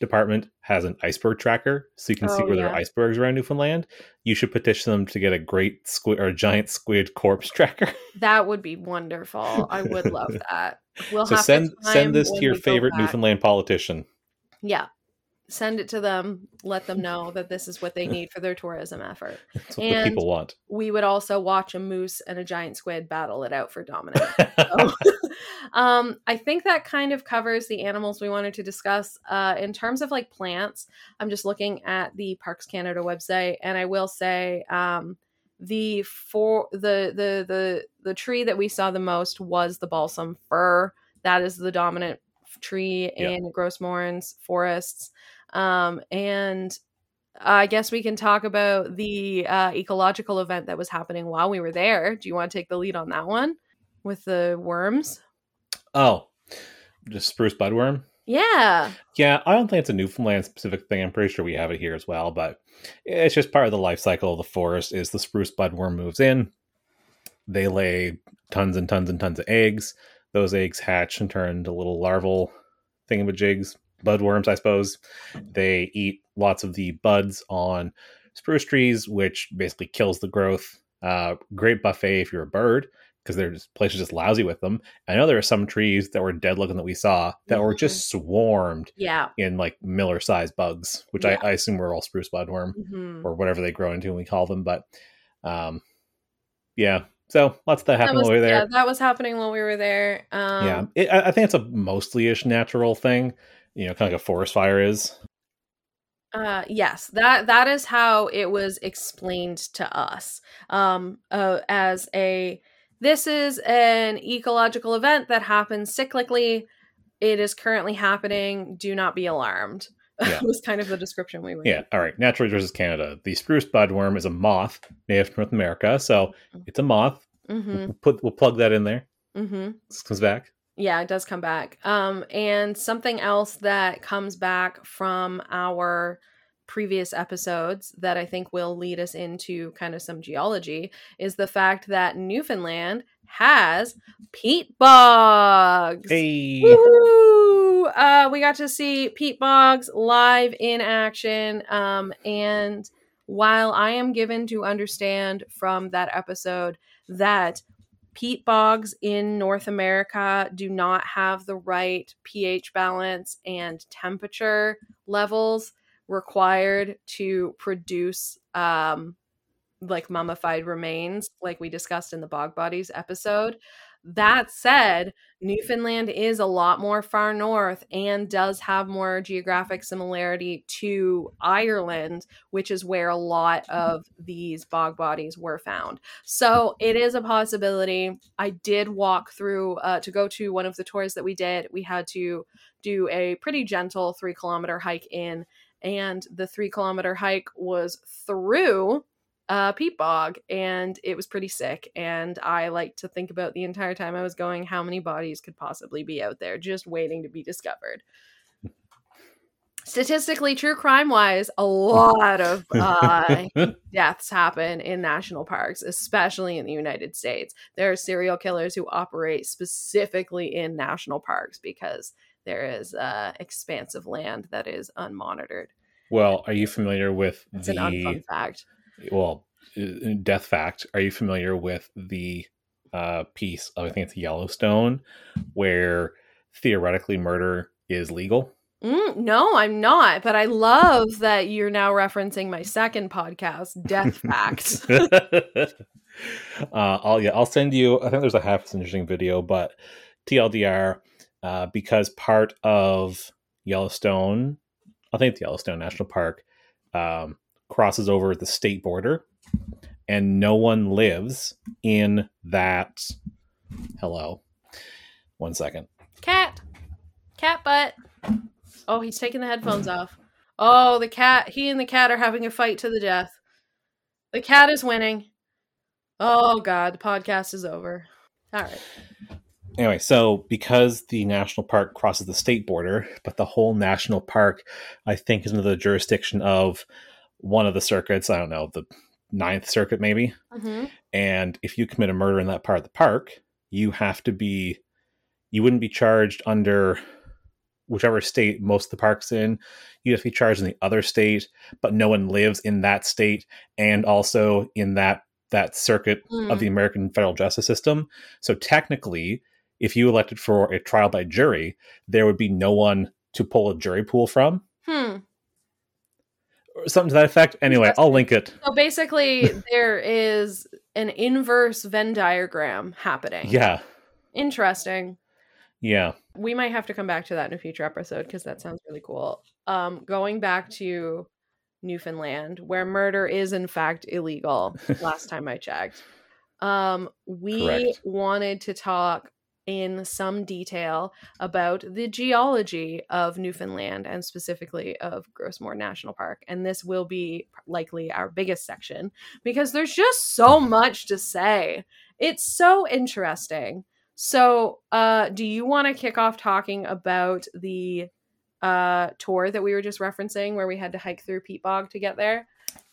Department has an iceberg tracker, so you can see Oh, where there are icebergs around Newfoundland. You should petition them to get a great squid or a giant squid corpse *laughs* tracker. That would be wonderful. I would love *laughs* that. We'll so have to send send this to your favorite. Newfoundland politician. Yeah. Send it to them. Let them know that this is what they need for their tourism effort. *laughs* That's what And- people want. We would also watch a moose and a giant squid battle it out for dominance. *laughs* So, *laughs* um, I think that kind of covers the animals we wanted to discuss. Uh, in terms of like plants, I'm just looking at the Parks Canada website, and I will say um, the for the the the the tree that we saw the most was the balsam fir. That is the dominant tree Yeah. in Gros Morne's forests. Um, and I guess we can talk about the uh, ecological event that was happening while we were there. Do you want to take the lead on that one with the worms? oh, just spruce budworm. Yeah. Yeah, I don't think it's a Newfoundland specific thing. I'm pretty sure we have it here as well, but it's just part of the life cycle of the forest. Is the spruce budworm moves in, they lay tons and tons and tons of eggs. Those eggs hatch and turn into little larval thingamajigs, budworms, I suppose. They eat lots of the buds on spruce trees, which basically kills the growth. Uh, great buffet if you're a bird, because their places just lousy with them. I know there are some trees that were dead looking that we saw that were just swarmed Yeah. in like Miller sized bugs, which Yeah. I, I assume were all spruce budworm Mhm. or whatever they grow into and we call them. But um, yeah, so lots of that That happened was, while we were yeah, there. that was happening while we were there. Um, yeah, it, I I think it's a mostly ish natural thing, you know, kind of like a forest fire is. Uh, yes, that that is how it was explained to us. Um, uh, as a this is an ecological event that happens cyclically. It is currently happening. Do not be alarmed. *laughs* Yeah. was kind of the description we were. Yeah, all right. Naturally versus Canada. The spruce budworm is a moth native to North America, so it's a moth. Mm-hmm. We'll put we'll plug that in there. Mm-hmm. This comes back. Yeah, it does come back. Um, and something else that comes back from our previous episodes that I think will lead us into kind of some geology is the fact that Newfoundland has peat bogs. Hey. Woo! Uh, we got to see peat bogs live in action. Um, and while I am given to understand from that episode that peat bogs in North America do not have the right pH balance and temperature levels required to produce um, like mummified remains, like we discussed in the Bog Bodies episode. That said, Newfoundland is a lot more far north and does have more geographic similarity to Ireland, which is where a lot of these bog bodies were found. So it is a possibility. I did walk through uh, to go to one of the tours that we did. We had to do a pretty gentle three kilometer hike in, and the three kilometer hike was through uh, peat bog, and it was pretty sick. And I like to think about the entire time I was going how many bodies could possibly be out there just waiting to be discovered. Statistically, true crime wise, a lot of *laughs* uh, deaths happen in national parks, especially in the United States. There are serial killers who operate specifically in national parks because there is uh, expansive land that is unmonitored. Well, are you familiar with It's the an unfun fact. Well death fact? Are you familiar with the uh, piece of I think it's Yellowstone where theoretically murder is legal? Mm, no, I'm not. But I love that you're now referencing my second podcast, Death *laughs* Facts. *laughs* uh, I'll yeah, I'll send you. I think there's a half interesting video, but TLDR, uh, because part of Yellowstone, I think it's Yellowstone National Park, um, crosses over the state border, and no one lives in that. Hello, one second. cat, cat butt. Oh, he's taking the headphones off. Oh, the cat. He and the cat are having a fight to the death. The cat is winning. Oh God, the podcast is over. All right. anyway, so because the national park crosses the state border, but the whole national park, I think, is under the jurisdiction of one of the circuits. I don't know, the ninth circuit, maybe. Mm-hmm. And if you commit a murder in that part of the park, you have to be, you wouldn't be charged under whichever state most of the park's in. You have to be charged in the other state, but no one lives in that state and also in that that circuit of the American federal justice system. So technically, if you elected for a trial by jury, there would be no one to pull a jury pool from, Hmm. Or something to that effect. Anyway, I'll link it. So basically, *laughs* there is an inverse Venn diagram happening. Yeah, Interesting. yeah. We might have to come back to that in a future episode because that sounds really cool. Um, going back to Newfoundland, where murder is in fact illegal, *laughs* last time I checked. Um, we Correct. wanted to talk in some detail about the geology of Newfoundland and specifically of Gros Morne National Park. And this will be likely our biggest section because there's just so much to say. It's so interesting. So, uh, do you want to kick off talking about the uh, tour that we were just referencing where we had to hike through Peat Bog to get there?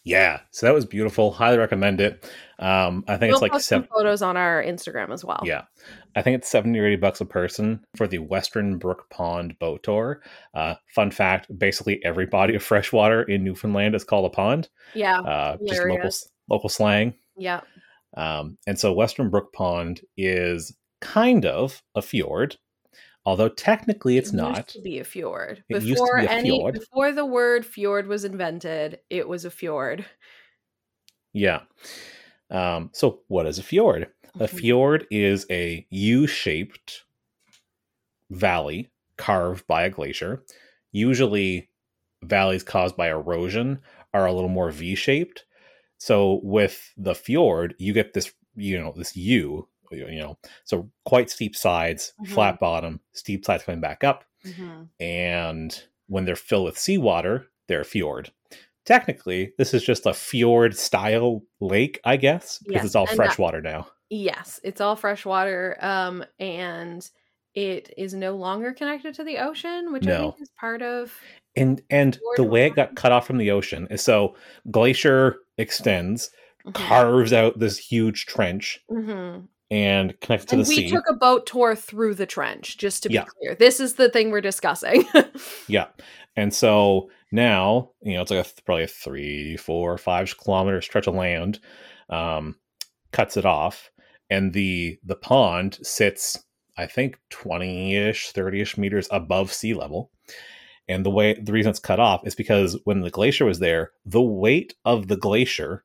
Yeah, so that was beautiful. Highly recommend it. Um, I think We'll it's like seven. photos on our Instagram as well. Yeah, I think it's seventy or eighty bucks a person for the Western Brook Pond boat tour. Uh, fun fact: basically every body of fresh water in Newfoundland is called a pond. Yeah. Uh, just local local slang. Yeah. Um, and so Western Brook Pond is kind of a fjord, although technically it's It used not. to be a fjord. It Before be a any fjord. before the word fjord was invented, it was a fjord. Yeah. Um, so what is a fjord? A Mhm. fjord is a U-shaped valley carved by a glacier. Usually, valleys caused by erosion are a little more V-shaped. So with the fjord, you get this, you know, this U, you know, so quite steep sides, Mhm. flat bottom, steep sides coming back up, Mhm. and when they're filled with seawater, they're a fjord. Technically, this is just a fjord style lake, I guess, because Yes, it's all and fresh that- water now. Yes, it's all fresh water. Um, and it is no longer connected to the ocean, which I think is part of. And and the way it got cut off from the ocean is so glacier extends, Mhm. carves out this huge trench Mhm. And connects to And the we sea. We took a boat tour through the trench, just to be Yeah. clear. This is the thing we're discussing. *laughs* Yeah. And so now, you know, it's like a th- probably a three, four, five kilometer stretch of land, um, cuts it off. And the the pond sits, I think, 20-ish, 30-ish meters above sea level. And the way the reason it's cut off is because when the glacier was there, the weight of the glacier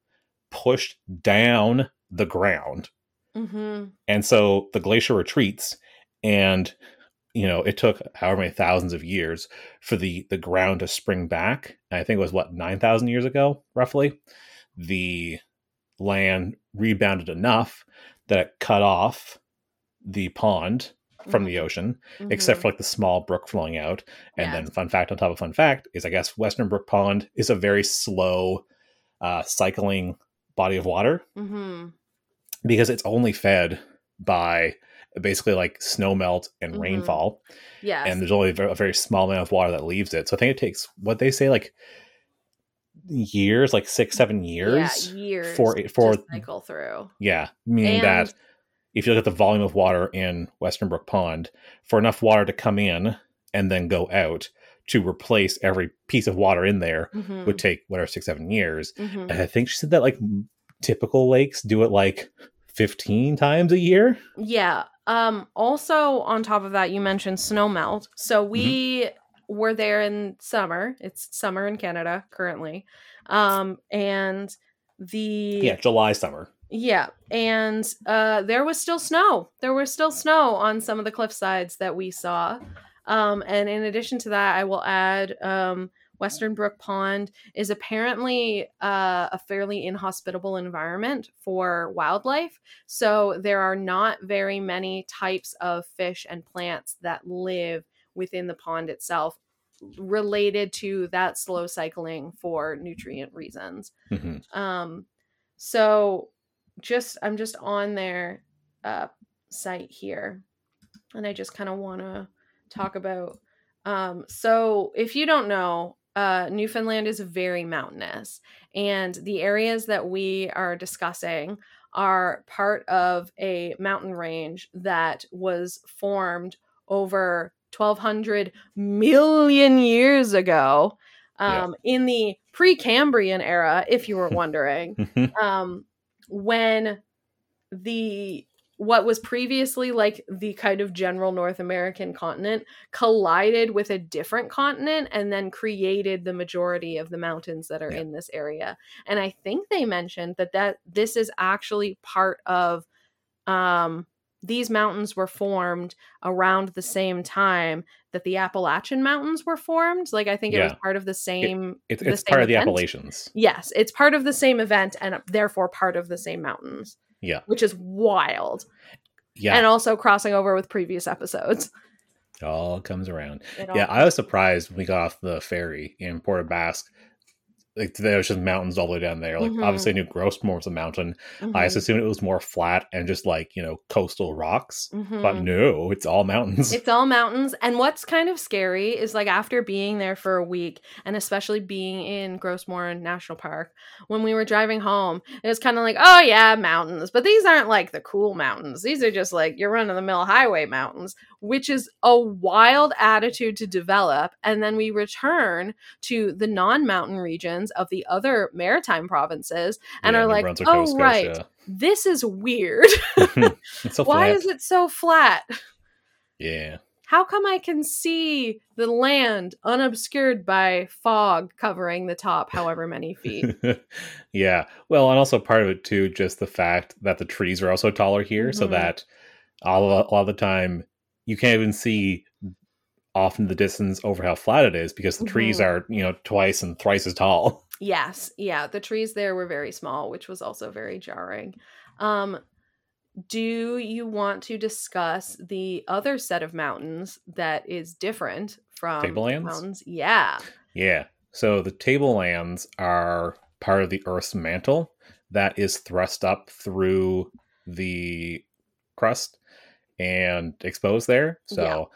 pushed down the ground hmm and so the glacier retreats and you know it took however many thousands of years for the the ground to spring back. And i think it was what 9000 years ago roughly? The land rebounded enough that it cut off the pond from the ocean except for like the small brook flowing out. And Mm-hmm. Yeah. then fun fact on top of fun fact is i guess western brook pond is a very slow uh, cycling body of water. Hmm because it's only fed by basically like snow melt and Mhm. rainfall Yes. and there's only a very, a very small amount of water that leaves it so i think it takes what they say like years like six seven years yeah, years for for to cycle through. yeah meaning And- that if you look at the volume of water in western brook pond for enough water to come in and then go out to replace every piece of water in there Mhm. would take whatever six seven years Mhm. and i think she said that like typical lakes do it like 15 times a year Yeah. Um also on top of that you mentioned snow melt. So Mm-hmm. we were there in summer. It's summer in Canada currently. Um and the yeah july summer Yeah, and uh, there was still snow. There was still snow on some of the cliff sides that we saw. Um, and in addition to that, I will add um, Western Brook Pond is apparently uh, a fairly inhospitable environment for wildlife. So there are not very many types of fish and plants that live within the pond itself related to that slow cycling for nutrient reasons. Mhm. Um, so just I'm just on their uh, site here, and I just kind of want to talk about. Um, so if you don't know, uh, Newfoundland is very mountainous, and the areas that we are discussing are part of a mountain range that was formed over 1200 million years ago Yeah. um, in the Precambrian era, if you were *laughs* wondering, *laughs* um, when the what was previously like the kind of general North American continent collided with a different continent and then created the majority of the mountains that are Yeah. in this area. And I think they mentioned that that this is actually part of um these mountains were formed around the same time that the Appalachian Mountains were formed. Like I think it was part of the same it's, the it's same part of the appalachians Yes, it's part of the same event and therefore part of the same mountains, yeah which is wild. yeah And also crossing over with previous episodes. it all comes around yeah i was surprised when we got off the ferry in port basque like there was just mountains all the way down there like Mhm. obviously i knew Gros Morne was a mountain i Mhm, just assumed it was more flat and just like you know coastal rocks mhm. but no it's all mountains It's all mountains. And what's kind of scary is like after being there for a week and especially being in Gros Morne National Park, when we were driving home, it was kind of like, oh yeah, mountains. But these aren't like the cool mountains. These are just like your run of the mill highway mountains, which is a wild attitude to develop. And then we return to the non mountain regions of the other maritime provinces and Yeah, are like, oh, Nova Scotia. right, this is weird. *laughs* so *laughs* Why is it so flat? yeah how come I can see the land unobscured by fog covering the top however many *laughs* feet? yeah. Well, and also part of it too, just the fact that the trees are also taller here, so Mhm. that all a lot of the time you can't even see off the distance over how flat it is because the trees Mhm. are you know twice and thrice as tall. *laughs* yes, yeah, the trees there were very small, which was also very jarring. Um, do you want to discuss the other set of mountains that is different from the Tablelands? mountains? Yeah. Yeah. So the tablelands are part of the Earth's mantle that is thrust up through the crust, and exposed there. So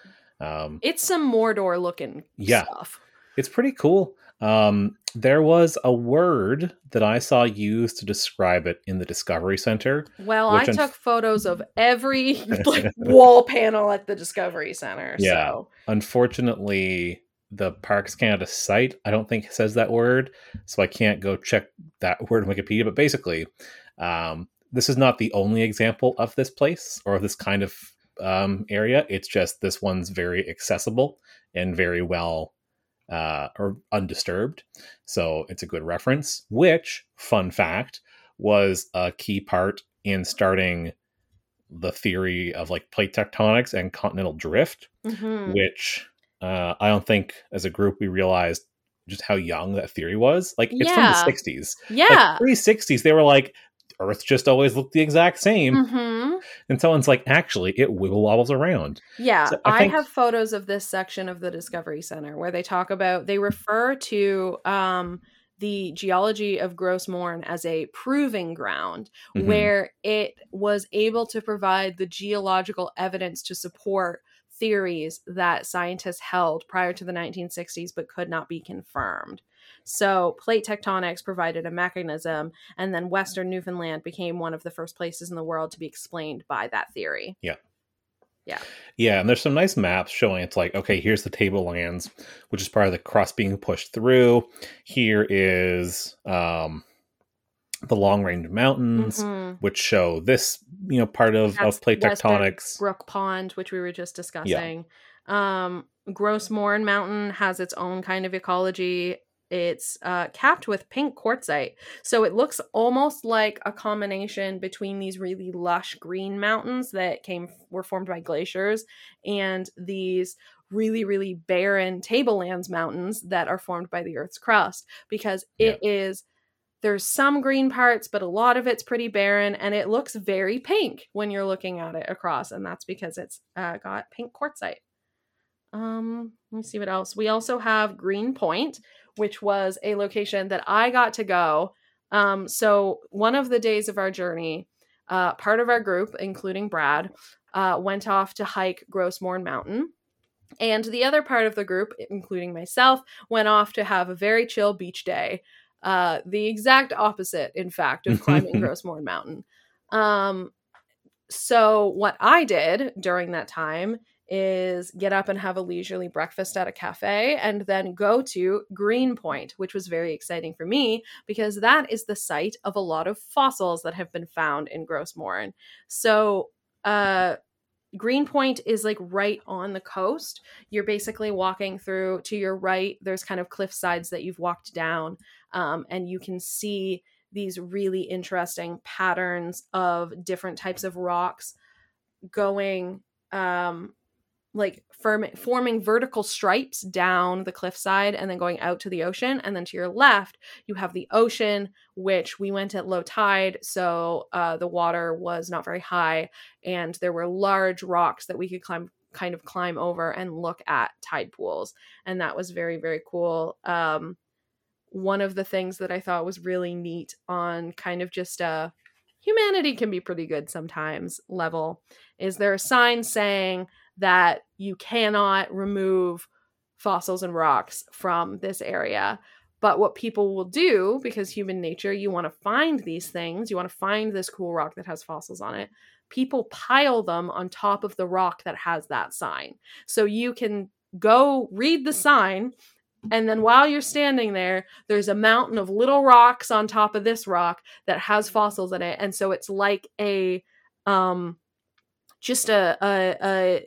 um, It's some Mordor looking Yeah. stuff. it's pretty cool. Um, there was a word that I saw used to describe it in the Discovery Center. Well, I unf- took photos of every *laughs* like wall panel at the Discovery Center. Yeah. So Unfortunately, the Parks Canada site I don't think says that word, so I can't go check that *laughs* word in Wikipedia. But basically, um, this is not the only example of this place or of this kind of um, area. It's just this one's very accessible and very well uh, or undisturbed. So it's a good reference, which, fun fact, was a key part in starting the theory of like plate tectonics and continental drift, mhm. which uh, I don't think as a group we realized just how young that theory was. Like it's Yeah. from the 60s. yeah. Like pre 60s, they were like, Earth just always looked the exact same. hmm And someone's like, actually, it wiggle wobbles around. Yeah, So I I, have photos of this section of the Discovery Center where they talk about they refer to um, the geology of Gros Morne as a proving ground Mhm. where it was able to provide the geological evidence to support theories that scientists held prior to the 1960s but could not be confirmed. So, plate tectonics provided a mechanism, and then Western Newfoundland became one of the first places in the world to be explained by that theory. Yeah, Yeah. Yeah. and there's some nice maps showing it's like, okay, here's the tablelands, which is part of the crust being pushed through. Here is um, the long range mountains, Mhm. which show this, you know, part of, That's of plate tectonics. Brook Pond, which we were just discussing. Um, Gros Morne Mountain has its own kind of ecology. It's uh, capped with pink quartzite, so it looks almost like a combination between these really lush green mountains that came were formed by glaciers and these really really barren tablelands mountains that are formed by the Earth's crust because it is there's some green parts, but a lot of it's pretty barren, and it looks very pink when you're looking at it across, and that's because it's uh, got pink quartzite. Um, let me see what else. We also have Green Point, which was a location that I got to go. Um, so one of the days of our journey, uh, part of our group, including Brad, uh, went off to hike Gros Morne Mountain. And the other part of the group, including myself, went off to have a very chill beach day uh, the exact opposite, in fact, of *laughs* climbing Gros Morne Mountain. Um, so what I did during that time is get up and have a leisurely breakfast at a cafe and then go to Greenpoint, which was very exciting for me because that is the site of a lot of fossils that have been found in Gros Morne. So uh Greenpoint is like right on the coast. You're basically walking through to your right. There's kind of cliff sides that you've walked down, um, and you can see these really interesting patterns of different types of rocks going um, like firm, forming vertical stripes down the cliffside and then going out to the ocean. And then to your left, you have the ocean, which we went at low tide. So uh, the water was not very high. And there were large rocks that we could climb kind of climb over and look at tide pools and that was very very cool um one of the things that i thought was really neat on kind of just a humanity can be pretty good sometimes level is there a sign saying that you cannot remove fossils and rocks from this area. But what people will do, because human nature, you want to find these things, you want to find this cool rock that has fossils on it, people pile them on top of the rock that has that sign. So you can go read the sign. And then while you're standing there, there's a mountain of little rocks on top of this rock that has fossils in it. And so it's like a um just a, a, a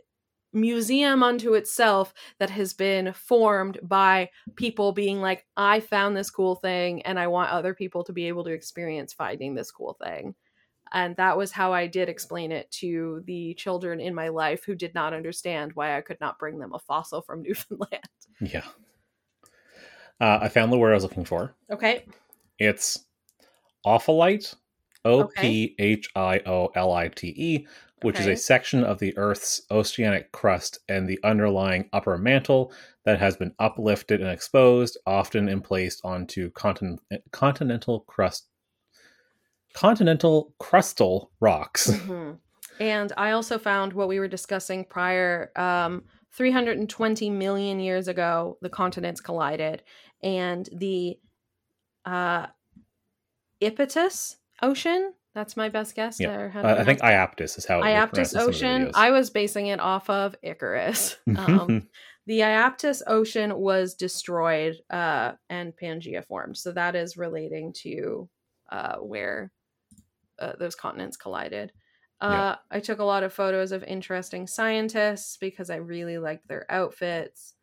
museum unto itself that has been formed by people being like, I found this cool thing and I want other people to be able to experience finding this cool thing. And that was how I did explain it to the children in my life who did not understand why I could not bring them a fossil from *laughs* Newfoundland. Yeah. Uh, I found the word I was looking for. Okay. It's ophiolite, O P H I O L I T E, which is a section of the Earth's oceanic crust and the underlying upper mantle that has been uplifted and exposed, often emplaced onto continent, continental crust, continental crustal rocks. *laughs* Mhm. And I also found what we were discussing prior. Um, 320 million years ago, the continents collided, and the uh, Ocean. That's my best guess. Yeah. Uh, I think Iaptus is how it Iaptus pronounced in some of the Ocean. I was basing it off of Icarus. *laughs* *laughs* Um, the Iaptus Ocean was destroyed uh, and Pangea formed. So that is relating to uh, where uh, those continents collided. Uh, Yeah. I took a lot of photos of interesting scientists because I really liked their outfits.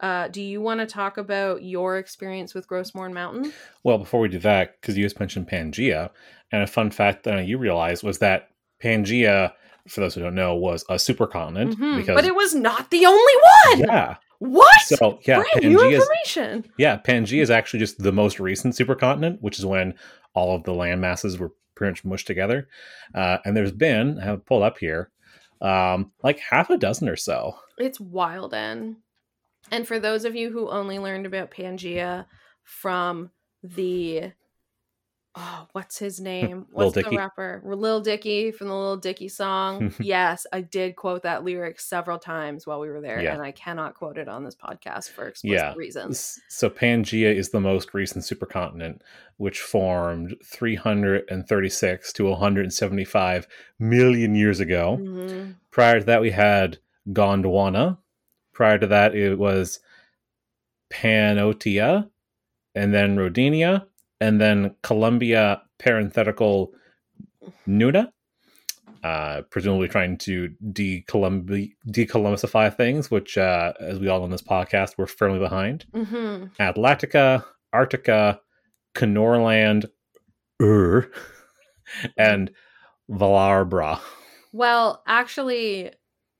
Uh, do you want to talk about your experience with Gros Morne Mountain? Well, before we do that, because you just mentioned Pangea, and a fun fact that you realized was that Pangea, for those who don't know, was a supercontinent. Mhm. Because But it was not the only one. yeah, What? so yeah, Brand new Pangea is information. yeah, Pangea is actually just the most recent supercontinent, which is when all of the land masses were pretty much mushed together. Uh, and there's been, I have pulled up here, um, like half a dozen or so. It's wild and and for those of you who only learned about Pangea from the oh, what's his name? *laughs* What's the rapper? Lil Dicky from the Lil Dicky song. *laughs* yes, I did quote that lyric several times while we were there, Yeah. and I cannot quote it on this podcast for explicit Yeah. reasons. So Pangea is the most recent supercontinent, which formed 336 to 175 million years ago. Mhm. Prior to that, we had Gondwana. Prior to that, it was Pannotia, and then Rodinia, and then Columbia parenthetical Nuna. Uh, presumably trying to decolumbi- decolumbusify things, which, uh, as we all on this podcast, we're firmly behind. Mhm. Atlantica, Arctica, Kenorland, Ur, *laughs* and Vaalbara. Well, actually,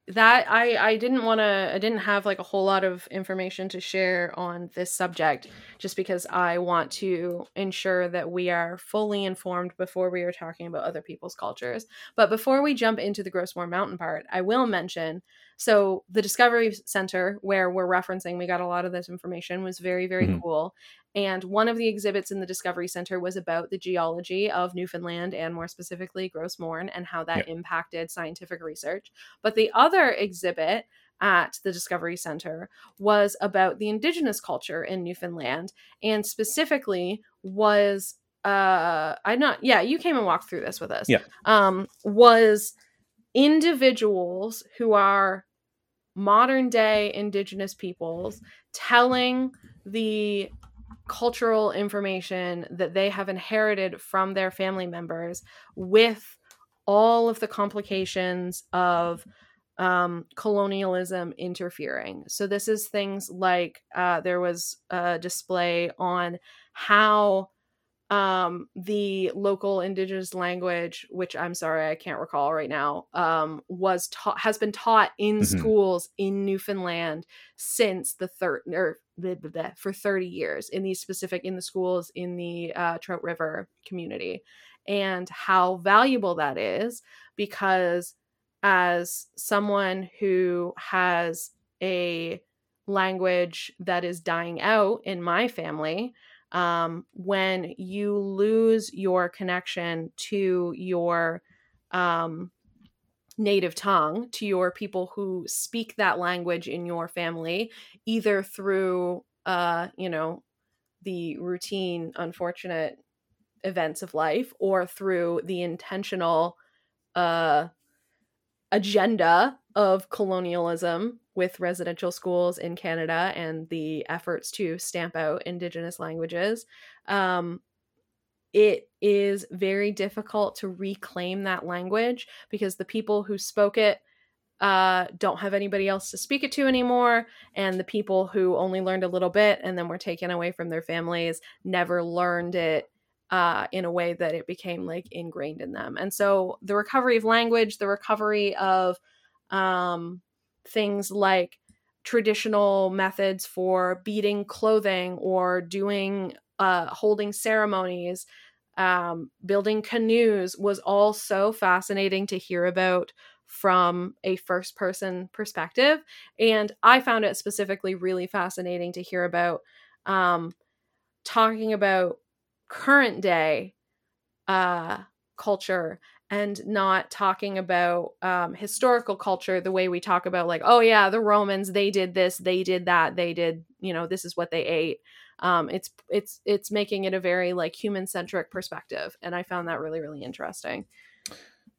that I I didn't want to I didn't have like a whole lot of information to share on this subject just because I want to ensure that we are fully informed before we are talking about other people's cultures. But before we jump into the Gros Morne Mountain part, I will mention so the Discovery Center where we're referencing we got a lot of this information was very very Mhm. cool. And one of the exhibits in the Discovery Center was about the geology of Newfoundland and more specifically Gros Morne and how that impacted scientific research. But the other exhibit at the Discovery Center was about the indigenous culture in Newfoundland and specifically was uh I not yeah, you came and walked through this with us. Yeah. Um was individuals who are modern day indigenous peoples telling the cultural information that they have inherited from their family members with all of the complications of um, colonialism interfering. So, this is things like uh, there was a display on how um, the local indigenous language, which I'm sorry I can't recall right now, um, was taught has been taught in Mhm. schools in Newfoundland since the third or blah, blah, blah, for 30 years in these specific in the schools in the uh, Trout River community, and how valuable that is because as someone who has a language that is dying out in my family um, when you lose your connection to your um, native tongue, to your people who speak that language in your family, either through, uh, you know, the routine, unfortunate events of life or through the intentional uh, agenda of colonialism with residential schools in Canada and the efforts to stamp out Indigenous languages. Um, it is very difficult to reclaim that language because the people who spoke it uh, don't have anybody else to speak it to anymore. And the people who only learned a little bit and then were taken away from their families never learned it uh, in a way that it became like ingrained in them. And so the recovery of language, the recovery of um, things like traditional methods for beating clothing or doing uh, holding ceremonies, um, building canoes was all so fascinating to hear about from a first person perspective. And I found it specifically really fascinating to hear about um, talking about current day uh, culture and not talking about um, historical culture the way we talk about like oh yeah the romans they did this they did that they did you know this is what they ate um, it's it's it's making it a very like human centric perspective and i found that really really interesting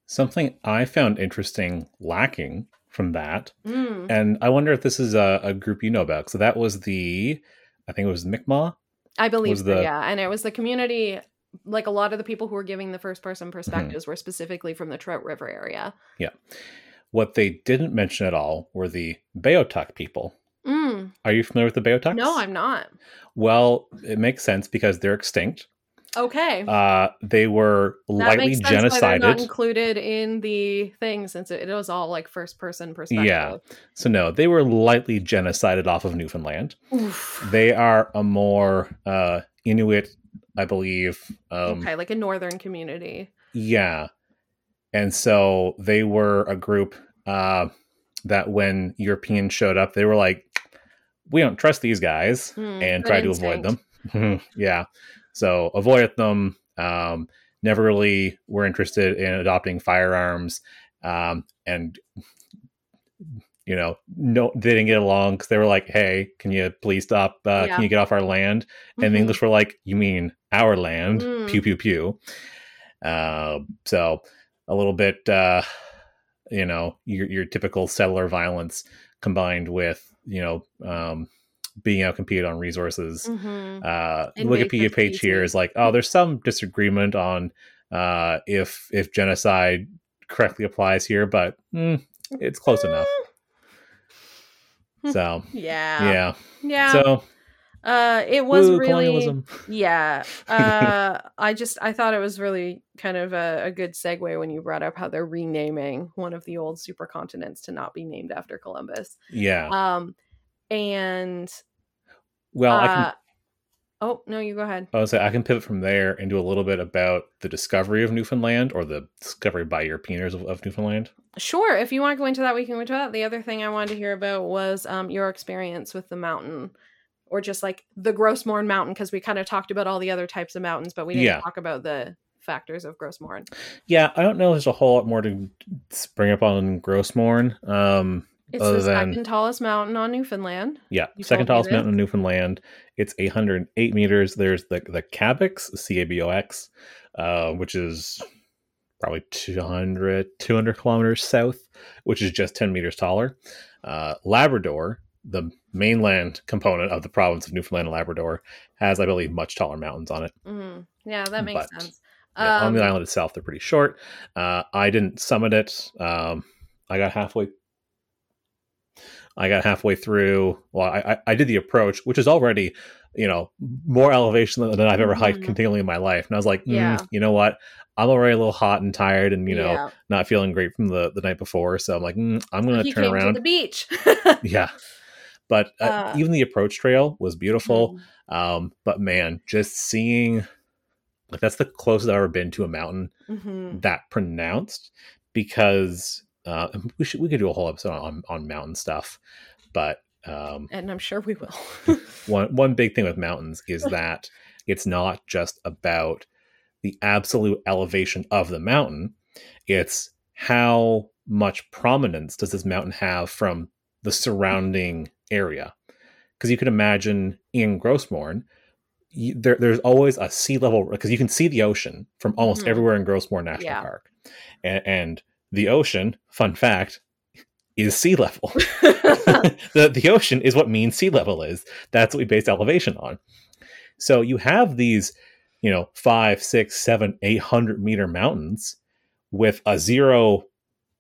Something I found interesting lacking from that, Mm, and I wonder if this is a, a group you know about. So that was the, I think it was Mi'kmaq. i believe so, the- yeah and it was the community like a lot of the people who were giving the first Mm-hmm. person perspectives were specifically from the trout river area yeah What they didn't mention at all were the Beothuk people. Are you familiar with the Beothuk? no i'm not Well, it makes sense because they're extinct. okay Uh, they were that lightly makes sense why they're not genocided. included in the thing since it, it was all like first person perspective Yeah. So no, they were lightly genocided off of Newfoundland. Oof. They are a more uh, Inuit, I believe. Um, okay like a northern community Yeah. And so they were a group uh, that when Europeans showed up, they were like, we don't trust these guys Hmm, and try to avoid them. *laughs* yeah. So avoid them. Um, never really were interested in adopting firearms. Um, and, you know, no, they didn't get along because they were like, hey, can you please stop? Uh, Yeah. Can you get off our land? And the Mhm. English were like, "You mean our land?" Mm. Pew pew pew. Uh, so a little bit, uh, you know, your your typical settler violence combined with you know um, being outcompeted on resources. Mhm. Uh, the Wikipedia page here is like, oh, there's some disagreement on uh, if if genocide correctly applies here, but mm, it's close enough. So *laughs* yeah yeah, yeah so uh it was woo, really colonialism. yeah *laughs* uh i just i thought it was really kind of a, a good segue when you brought up how they're renaming one of the old supercontinents to not be named after columbus Yeah. um and Well, I can uh, oh no you go ahead I would say I can pivot from there and do a little bit about the discovery of Newfoundland or the discovery by Europeans of, of Newfoundland. Sure. If you want to go into that, we can go into that. The other thing I wanted to hear about was um, your experience with the mountain, or just like the Gros Morne Mountain, because we kind of talked about all the other types of mountains, but we didn't Yeah. talk about the factors of Gros Morne. Yeah, I don't know. There's a whole lot more to bring up on Gros Morne. Um, It's the than- second tallest mountain on Newfoundland. yeah, You second tallest mountain in Newfoundland. It's 808 meters. There's the the Cabox, C A B O X, uh, which is probably 200 200 kilometers south, which is just 10 meters taller. Uh, Labrador, the mainland component of the province of Newfoundland and Labrador, has I believe much taller mountains on it. Mhm. Yeah, that makes But, sense. Yeah, on the Um, island itself, they're pretty short. Uh, I didn't summit it. Um, I got halfway. I got halfway through. Well, I, I, I did the approach, which is already, you know, more elevation than, than I've ever hiked Mhm. continually in my life. And I was like, mm, Yeah. you know what? I'm already a little hot and tired, and you know, yeah. not feeling great from the the night before. So I'm like, mm, I'm going to he turn around. the beach. *laughs* yeah, but uh, Uh, even the approach trail was beautiful. Mhm. Um, but man, just seeing like that's the closest I've ever been to a mountain Mhm. that pronounced because uh, we should we could do a whole episode on on mountain stuff, but um, And I'm sure we will. *laughs* one one big thing with mountains is *laughs* that it's not just about the absolute elevation of the mountain; it's how much prominence does this mountain have from the surrounding area. Because you can imagine in Gros Morne, you, there, there's always a sea level because you can see the ocean from almost Mhm. everywhere in Gros Morne National Yeah. Park, and, and the ocean, fun fact, is sea level. *laughs* *laughs* the the ocean is what mean sea level is. That's what we base elevation on. So you have these, you know, five, six, seven, eight hundred meter mountains with a zero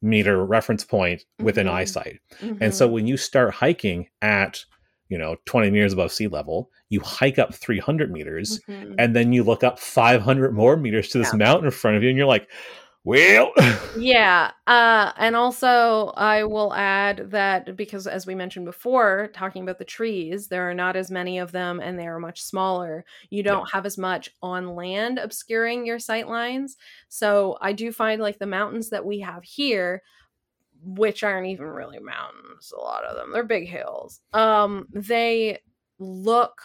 meter reference point within Mhm. eyesight. And so Mhm. when you start hiking at, you know, 20 meters above sea level, you hike up 300 meters Mhm. and then you look up 500 more meters to this Yeah. mountain in front of you and you're like, well, *laughs* Yeah. Uh, and also, I will add that because, as we mentioned before, talking about the trees, there are not as many of them and they are much smaller. You don't have as much on land obscuring your sight lines. So, I do find like the mountains that we have here, which aren't even really mountains, a lot of them, they're big hills. Um, they look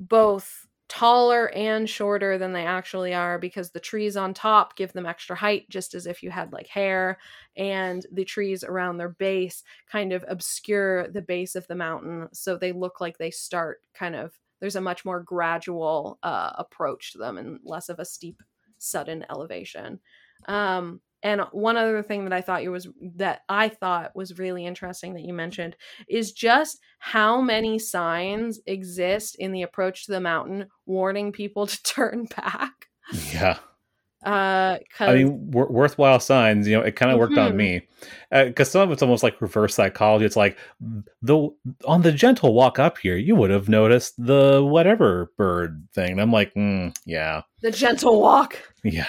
both taller and shorter than they actually are because the trees on top give them extra height just as if you had like hair and the trees around their base kind of obscure the base of the mountain so they look like they start kind of there's a much more gradual uh, approach to them and less of a steep sudden elevation. Um, and one other thing that I thought you was that I thought was really interesting that you mentioned is just how many signs exist in the approach to the mountain warning people *laughs* to turn back. Yeah. Uh, I mean, wor- worthwhile signs. You know, it kind of worked Mhm. on me because some of it's almost like reverse psychology. It's like the on the gentle walk up here, you would have noticed the whatever bird thing. And I'm like, mm, yeah, the gentle walk. yeah.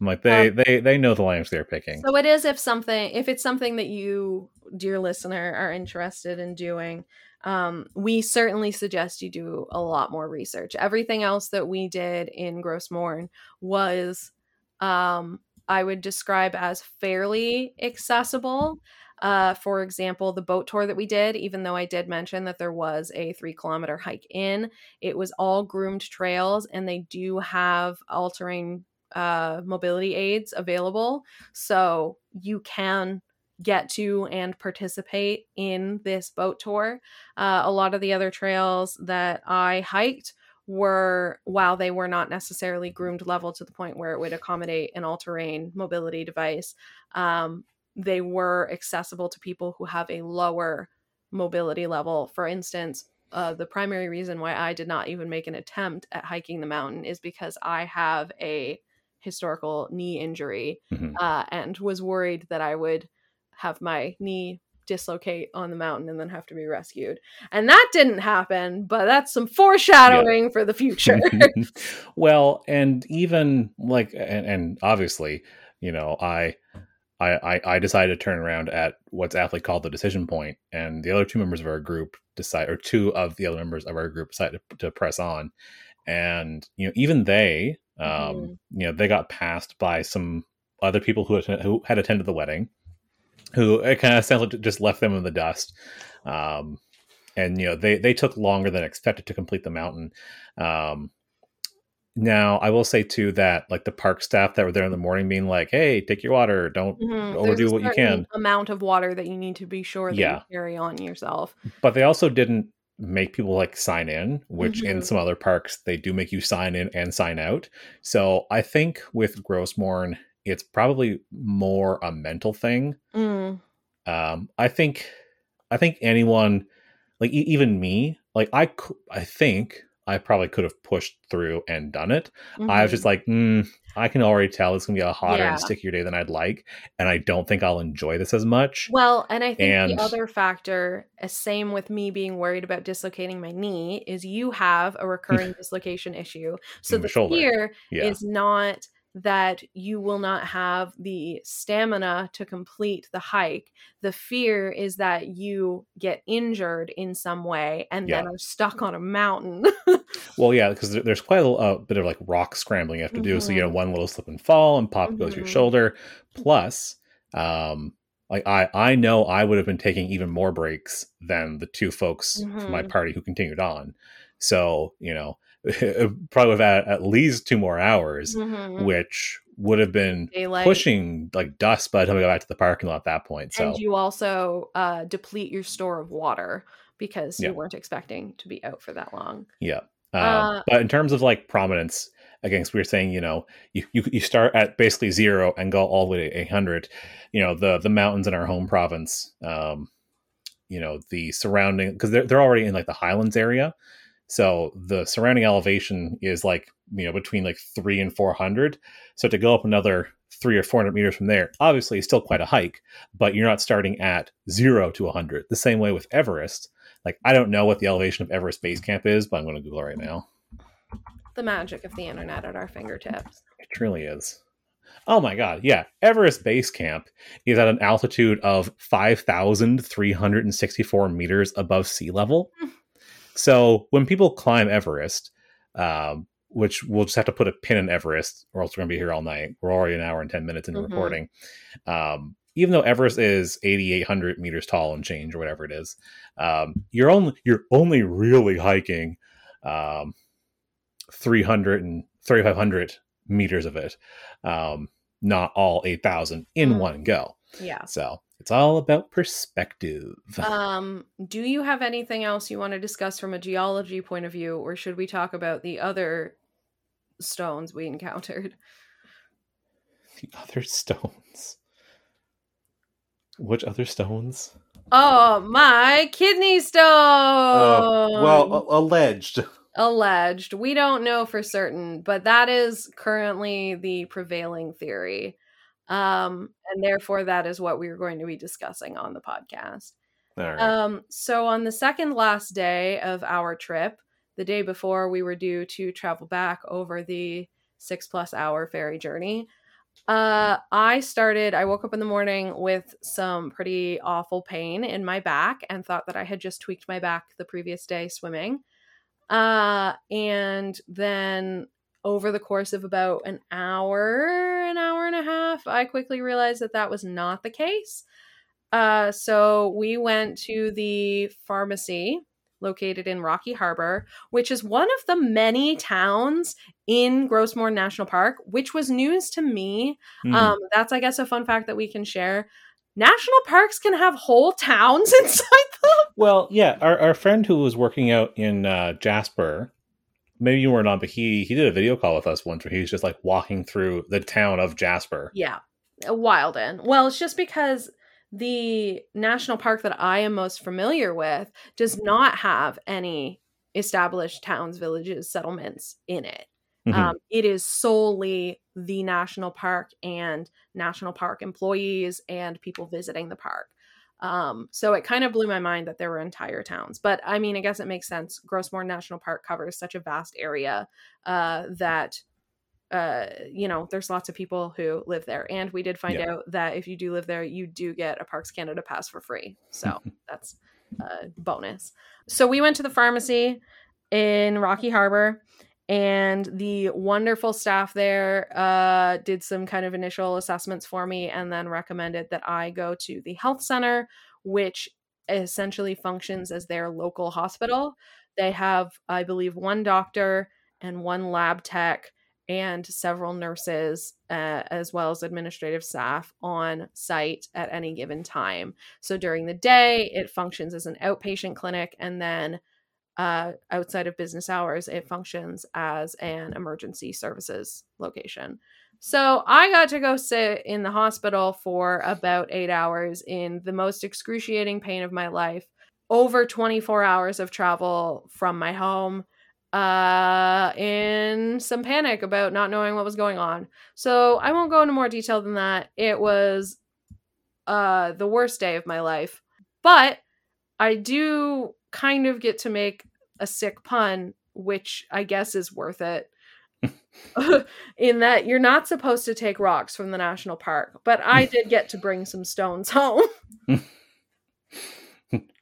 I'm like they Um, they they know the language they're picking. So it is if something if it's something that you, dear listener, are interested in doing. Um, we certainly suggest you do a lot more research. Everything else that we did in Gros Morne was, um, I would describe as fairly accessible. Uh, for example, the boat tour that we did, even though I did mention that there was a three kilometer hike in, it was all groomed trails and they do have all terrain uh, mobility aids available. So you can get to and participate in this boat tour. Uh, a lot of the other trails that I hiked were, while they were not necessarily groomed level to the point where it would accommodate an all terrain mobility device, um, they were accessible to people who have a lower mobility level. For instance, uh, the primary reason why I did not even make an attempt at hiking the mountain is because I have a historical knee injury Mhm. uh, and was worried that I would have my knee dislocate on the mountain and then have to be rescued. And that didn't happen, but that's some foreshadowing for the future. *laughs* *laughs* well, and even like, and, and obviously, you know, I, I, I, I decided to turn around at what's aptly called the decision point, and the other two members of our group decide, or two of the other members of our group decided to, to press on, and you know, even they, um, Mhm. you know, they got passed by some other people who atten- who had attended the wedding, who it kind of sounds like just left them in the dust. Um, and you know they they took longer than expected to complete the mountain. Um, now I will say too that like the park staff that were there in the morning, being like, "Hey, take your water. Don't Mhm. overdo what you can." Amount of water that you need to be sure that Yeah. you carry on yourself. But they also didn't make people like sign in, which in Mhm. some other parks they do make you sign in and sign out. So I think with Gros Morne, it's probably more a mental thing Mm. um i think i think anyone like e- even me like i i think i probably could have pushed through and done it i was just like mm, i can already tell it's gonna be a hotter Yeah. and stickier day than i'd like and i don't think i'll enjoy this as much Well, and I think And- the other factor, uh, same with me being worried about dislocating my knee, is you have a *laughs* recurring dislocation issue. So the the shoulder. fear yeah is not that you will not have the stamina to complete the hike. The fear is that you get injured in some way and then Yeah. are stuck on a mountain. *laughs* well yeah because there's quite a, a bit of like rock scrambling you have to do so you know Mhm. one little slip and fall and pop goes your shoulder plus um like i i know i would have been taking even more breaks than the two folks from my Mhm. party who continued on so you know *laughs* probably have had at least two more hours Mhm. which would have been Daylight. pushing like dust by the time we got back to the parking lot at that point so and you also uh, deplete your store of water because Yeah. you weren't expecting to be out for that long. Yeah. Um, Uh, but in terms of like prominence, against we were saying, you know, you, you you start at basically zero and go all the way to eight hundred. You know, the the mountains in our home province, um, you know, the surrounding because they're they're already in like the highlands area. So the surrounding elevation is like, you know, between like three and four hundred. So to go up another three or four hundred meters from there, obviously it's still quite a hike, but you're not starting at zero to hundred. The same way with Everest. Like I don't know what the elevation of Everest Base Camp is, but I'm going to Google it right now. The magic of the internet at our fingertips. It truly is. Oh my god, yeah. Everest Base Camp is at an altitude of 5,364 meters above sea level. Hmm. So when people climb Everest, um, which we'll just have to put a pin in Everest, or else we're going to be here all night. We're already an hour and 10 minutes into Mhm. recording. Um, even though Everest is 8,800 meters tall and change, or whatever it is, um, you're only you're only really hiking um, 300 and 3500 meters of it um not all 8000 in Mm. one go Yeah. so it's all about perspective Um, do you have anything else you want to discuss from a geology point of view, or should we talk about the other stones we encountered? *laughs* the other stones which other stones Oh, my kidney stone! Oh, well a- alleged alleged. We don't know for certain, but that is currently the prevailing theory. Um, and therefore, that is what we are going to be discussing on the podcast. right Um, so on the second last day of our trip, the day before we were due to travel back over the six plus hour ferry journey, uh, I started, I woke up in the morning with some pretty awful pain in my back and thought that I had just tweaked my back the previous day swimming. Uh, and then over the course of about an hour, an hour and a half, I quickly realized that that was not the case. Uh, so we went to the pharmacy located in Rocky Harbor, which is one of the many towns in Gros Morne National Park, which was news to me. Hmm. Um, that's, I guess, a fun fact that we can share. National parks can have whole towns *laughs* inside them. Well, yeah, our, our friend who was working out in uh, Jasper, maybe you weren't on, but he he did a video call with us once where he was just like walking through the town of Jasper. Yeah, Wilden. Well, it's just because the national park that I am most familiar with does not have any established towns, villages, settlements in it. Mhm. Um, it is solely the national park and national park employees and people visiting the park. Um, so it kind of blew my mind that there were entire towns. But I mean, I guess it makes sense. Gros Morne National Park covers such a vast area uh, that uh, you know, there's lots of people who live there. And we did find Yeah. out that if you do live there, you do get a Parks Canada pass for free. So *laughs* that's a bonus. So we went to the pharmacy in Rocky Harbor, and the wonderful staff there uh, did some kind of initial assessments for me and then recommended that I go to the health center, which essentially functions as their local hospital. They have, I believe, one doctor and one lab tech and several nurses, uh, as well as administrative staff on site at any given time. So during the day, it functions as an outpatient clinic, and then uh, outside of business hours, it functions as an emergency services location. So I got to go sit in the hospital for about eight hours in the most excruciating pain of my life, over 24 hours of travel from my home uh in some panic about not knowing what was going on. So i won't go into more detail than that. It was uh the worst day of my life. But i do kind of get to make a sick pun which i guess is worth it *laughs* *laughs* in that you're not supposed to take rocks from the national park but i *laughs* did get to bring some stones home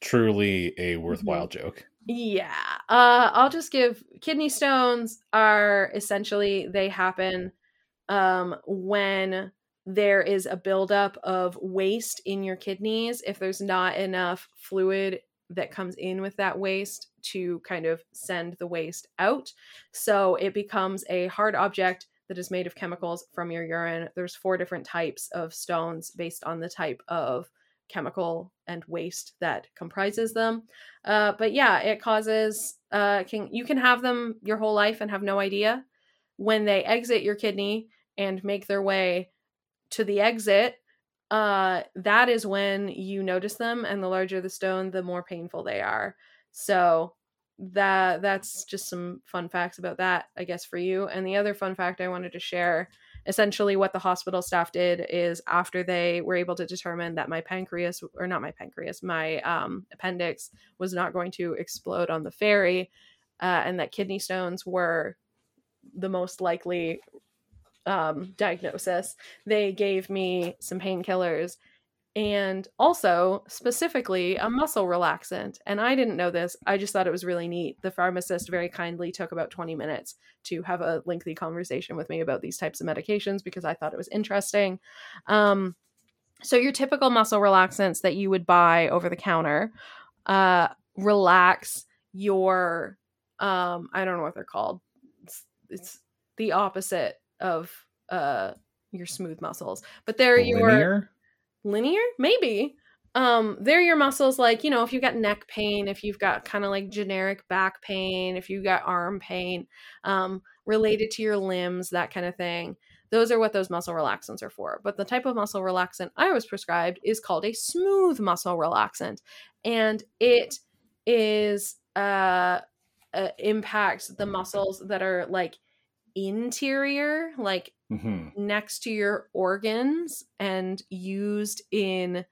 Truly a Mm-hmm. worthwhile joke. Yeah. Uh I'll just give kidney stones are essentially they happen um when there is a buildup of waste in your kidneys if there's not enough fluid that comes in with that waste to kind of send the waste out. So it becomes a hard object that is made of chemicals from your urine. There's four different types of stones based on the type of chemical and waste that comprises them. Uh, but yeah, it causes uh, can you can have them your whole life and have no idea. When they exit your kidney and make their way to the exit, uh, that is when you notice them, and the larger the stone, the more painful they are. So that that's just some fun facts about that, I guess, for you. And the other fun fact I wanted to share essentially what the hospital staff did is after they were able to determine that my pancreas or not my pancreas my um, appendix was not going to explode on the ferry uh, and that kidney stones were the most likely um, diagnosis they gave me some painkillers and also specifically a muscle relaxant. And I didn't know this. I just thought it was really neat. The pharmacist very kindly took about 20 minutes to have a lengthy conversation with me about these types of medications because I thought it was interesting. Um, so, your typical muscle relaxants that you would buy over the counter uh, relax your, um, I don't know what they're called. It's it's the opposite of uh your smooth muscles. But they're your Linear? linear maybe um they're your muscles like you know if you've got neck pain if you've got kind of like generic back pain if you've got arm pain um related to your limbs that kind of thing those are what those muscle relaxants are for but the type of muscle relaxant i was prescribed is called a smooth muscle relaxant and it is uh, uh impacts the muscles that are like interior like hmm next to your organs and used in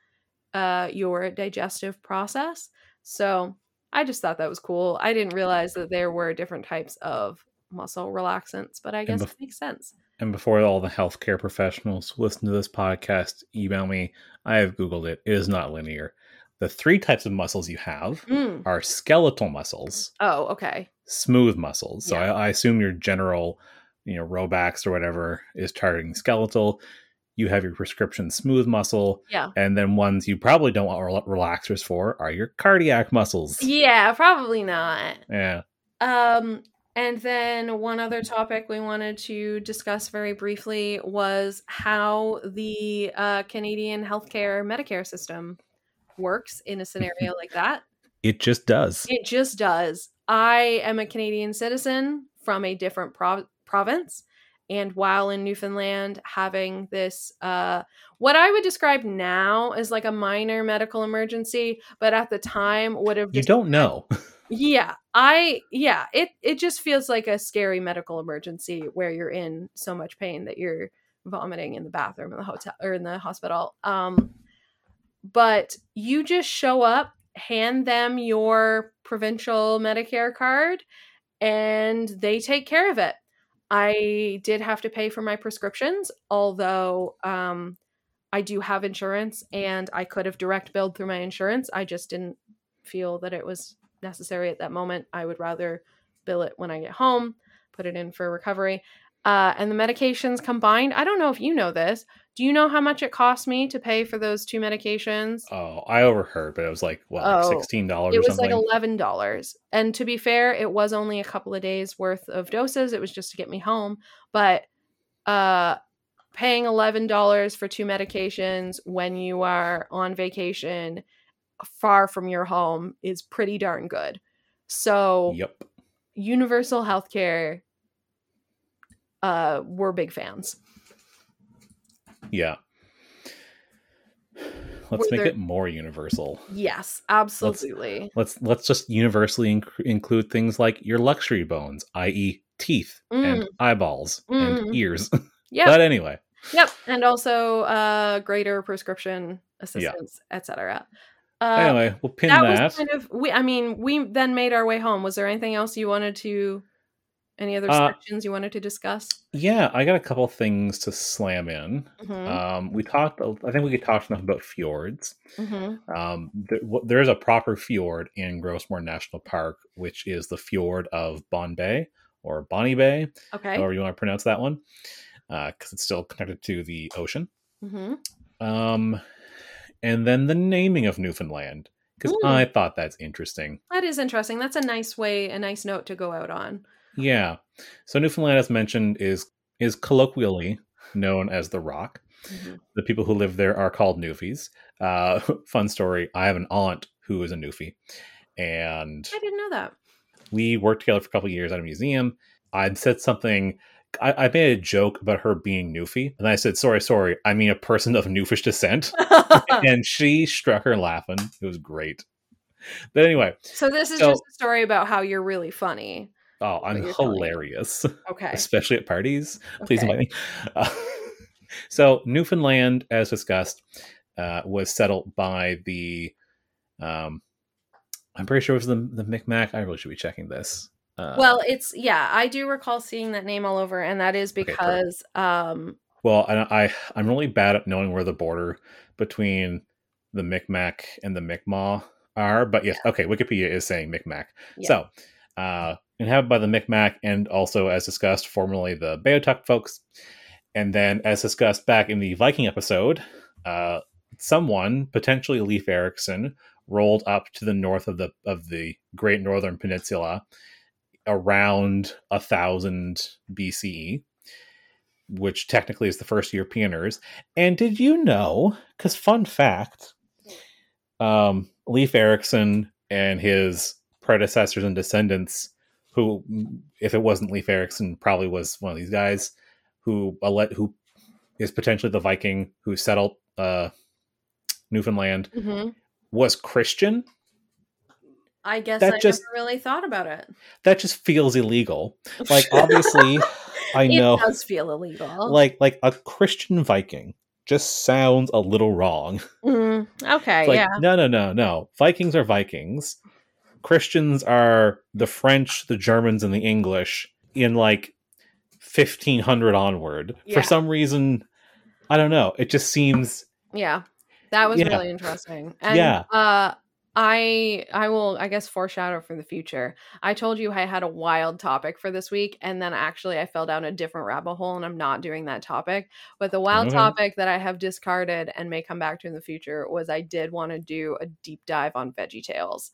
uh, your digestive process. So I just thought that was cool. I didn't realize that there were different types of muscle relaxants, but I guess bef- it makes sense. And before all the healthcare professionals listen to this podcast email me, I have Googled it. It is not linear. The three types of muscles you have Mm. are skeletal muscles, Oh, okay. smooth muscles. So Yeah. I, I assume your general, you know, Robax or whatever is targeting skeletal. You have your prescription smooth muscle, Yeah. and then ones you probably don't want rel- relaxers for are your cardiac muscles. Yeah, probably not. Yeah. Um, and then one other topic we wanted to discuss very briefly was how the uh, Canadian healthcare Medicare system works in a scenario *laughs* like that. It just does. It just does. I am a Canadian citizen from a different prov- province. And while in Newfoundland, having this, uh, what I would describe now as like a minor medical emergency, but at the time would have You just don't know. *laughs* yeah, I yeah, it it just feels like a scary medical emergency where you're in so much pain that you're vomiting in the bathroom in the hotel or in the hospital. Um but you just show up, hand them your provincial Medicare card and they take care of it. I did have to pay for my prescriptions, although um I do have insurance and I could have direct billed through my insurance. I just didn't feel that it was necessary at that moment. I would rather bill it when I get home, put it in for recovery. Uh, and the medications combined, I don't know if you know this. Do you know how much it cost me to pay for those two medications? Oh, I overheard, but it was like what, Oh, like sixteen dollars it was something. like eleven dollars. And to be fair, it was only a couple of days worth of doses. It was just to get me home. But uh paying eleven dollars for two medications when you are on vacation far from your home is pretty darn good. So Yep. universal healthcare uh we're big fans. Yeah. Let's Were make there- it more universal. Yes, absolutely. Let's let's just universally inc- include things like your luxury bones, i.e., teeth and eyeballs and Mm. ears. *laughs* Yeah. But anyway, Yep, and also uh, greater prescription assistance, etc. Uh, anyway, we'll pin that, that. was kind of. We, I mean, we then made our way home. Was there anything else you wanted to? Any other Uh, sections you wanted to discuss? yeah, I got a couple things to slam in. Mhm, Um, we talked. I think we could talk enough about fjords. mhm. Um, there, w- there is a proper fjord in Gros Morne National Park, which is the fjord of Bonne Bay or Bonnie Bay, Okay. however you want to pronounce that one, because it's still connected to the ocean. hmm Um, and then the naming of Newfoundland, because Ooh. I thought that's interesting. That is interesting. That's a nice way, a nice note to go out on. Yeah. So Newfoundland, as mentioned, is is colloquially known as the Rock. Mhm. The people who live there are called Newfies. Uh, *laughs* fun story: I have an aunt who is a Newfie, and I didn't know that. we worked together for a couple of years at a museum. I'd said something. I, I made a joke about her being Newfie, and I said, "Sorry, sorry, I mean a person of Newfish descent." *laughs* and she struck her laughing. It was great. But anyway, so this is So- just a story about how you're really funny. Oh, I'm What you're telling me. hilarious, *laughs* Okay. especially at parties. Please Okay. invite me. Uh, *laughs* so Newfoundland, as discussed, uh, was settled by the. Um, I'm pretty sure it was the the Micmac. I really should be checking this. Uh, Well, it's yeah, I do recall seeing that name all over, and that is Okay, because um Well, I, I I'm really bad at knowing where the border between the Micmac and the Mi'kmaq are, but yes, okay, Wikipedia is saying Micmac. Yeah. So, uh, inhabited by the Micmac and also, as discussed, formerly the Beothuk folks, and then as discussed back in the Viking episode, uh, someone potentially Leif Erikson rolled up to the north of the of the Great Northern Peninsula around a thousand BCE, which technically is the first Europeaners. And did you know? Because fun fact, um, Leif Erikson and his predecessors and descendants, who, if it wasn't Leif Erikson, probably was one of these guys who who is potentially the Viking who settled uh, Newfoundland, hmm was Christian. I guess That I just- never really thought about it. That just feels illegal. *laughs* Like obviously, I know. it does feel illegal. like like a Christian Viking just sounds a little wrong. Mm, okay, like yeah. no no no no. Vikings are Vikings. Christians are the French, the Germans, and the English in like fifteen hundred onward. Yeah. For some reason, I don't know. It just seems Yeah. That was Yeah. really interesting. And Yeah. uh I I will I guess foreshadow for the future. I told you I had a wild topic for this week and then actually I fell down a different rabbit hole and I'm not doing that topic. But the wild topic that I have discarded and may come back to in the future was I did want to do a deep dive on Veggie Tales.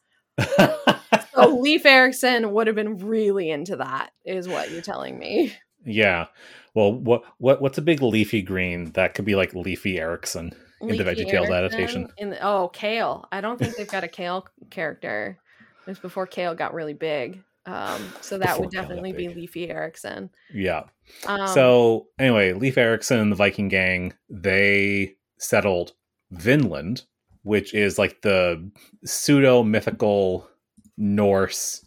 So Leif Erikson would have been really into that, is what you're telling me. yeah. Well, what what what's a big leafy green that could be like leafy Erickson? In the VeggieTales Erikson adaptation. In the, oh, Kale. I don't think they've got a Kale character. It was before Kale got really big. Um, so that Before would definitely be. Leafy Erickson. Yeah. Um, so anyway, Leif Erikson and the Viking gang they settled Vinland, which is like the pseudo mythical Norse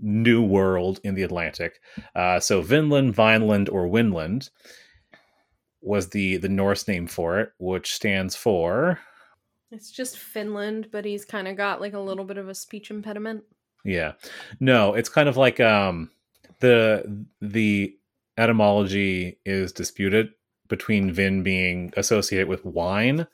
new world in the Atlantic. Uh, so Vinland, Vineland, or Winland was the the Norse name for it, which stands for it's just Finland, but he's kind of got like a little bit of a speech impediment. Yeah. No, it's kind of like um the the etymology is disputed between vin being associated with wine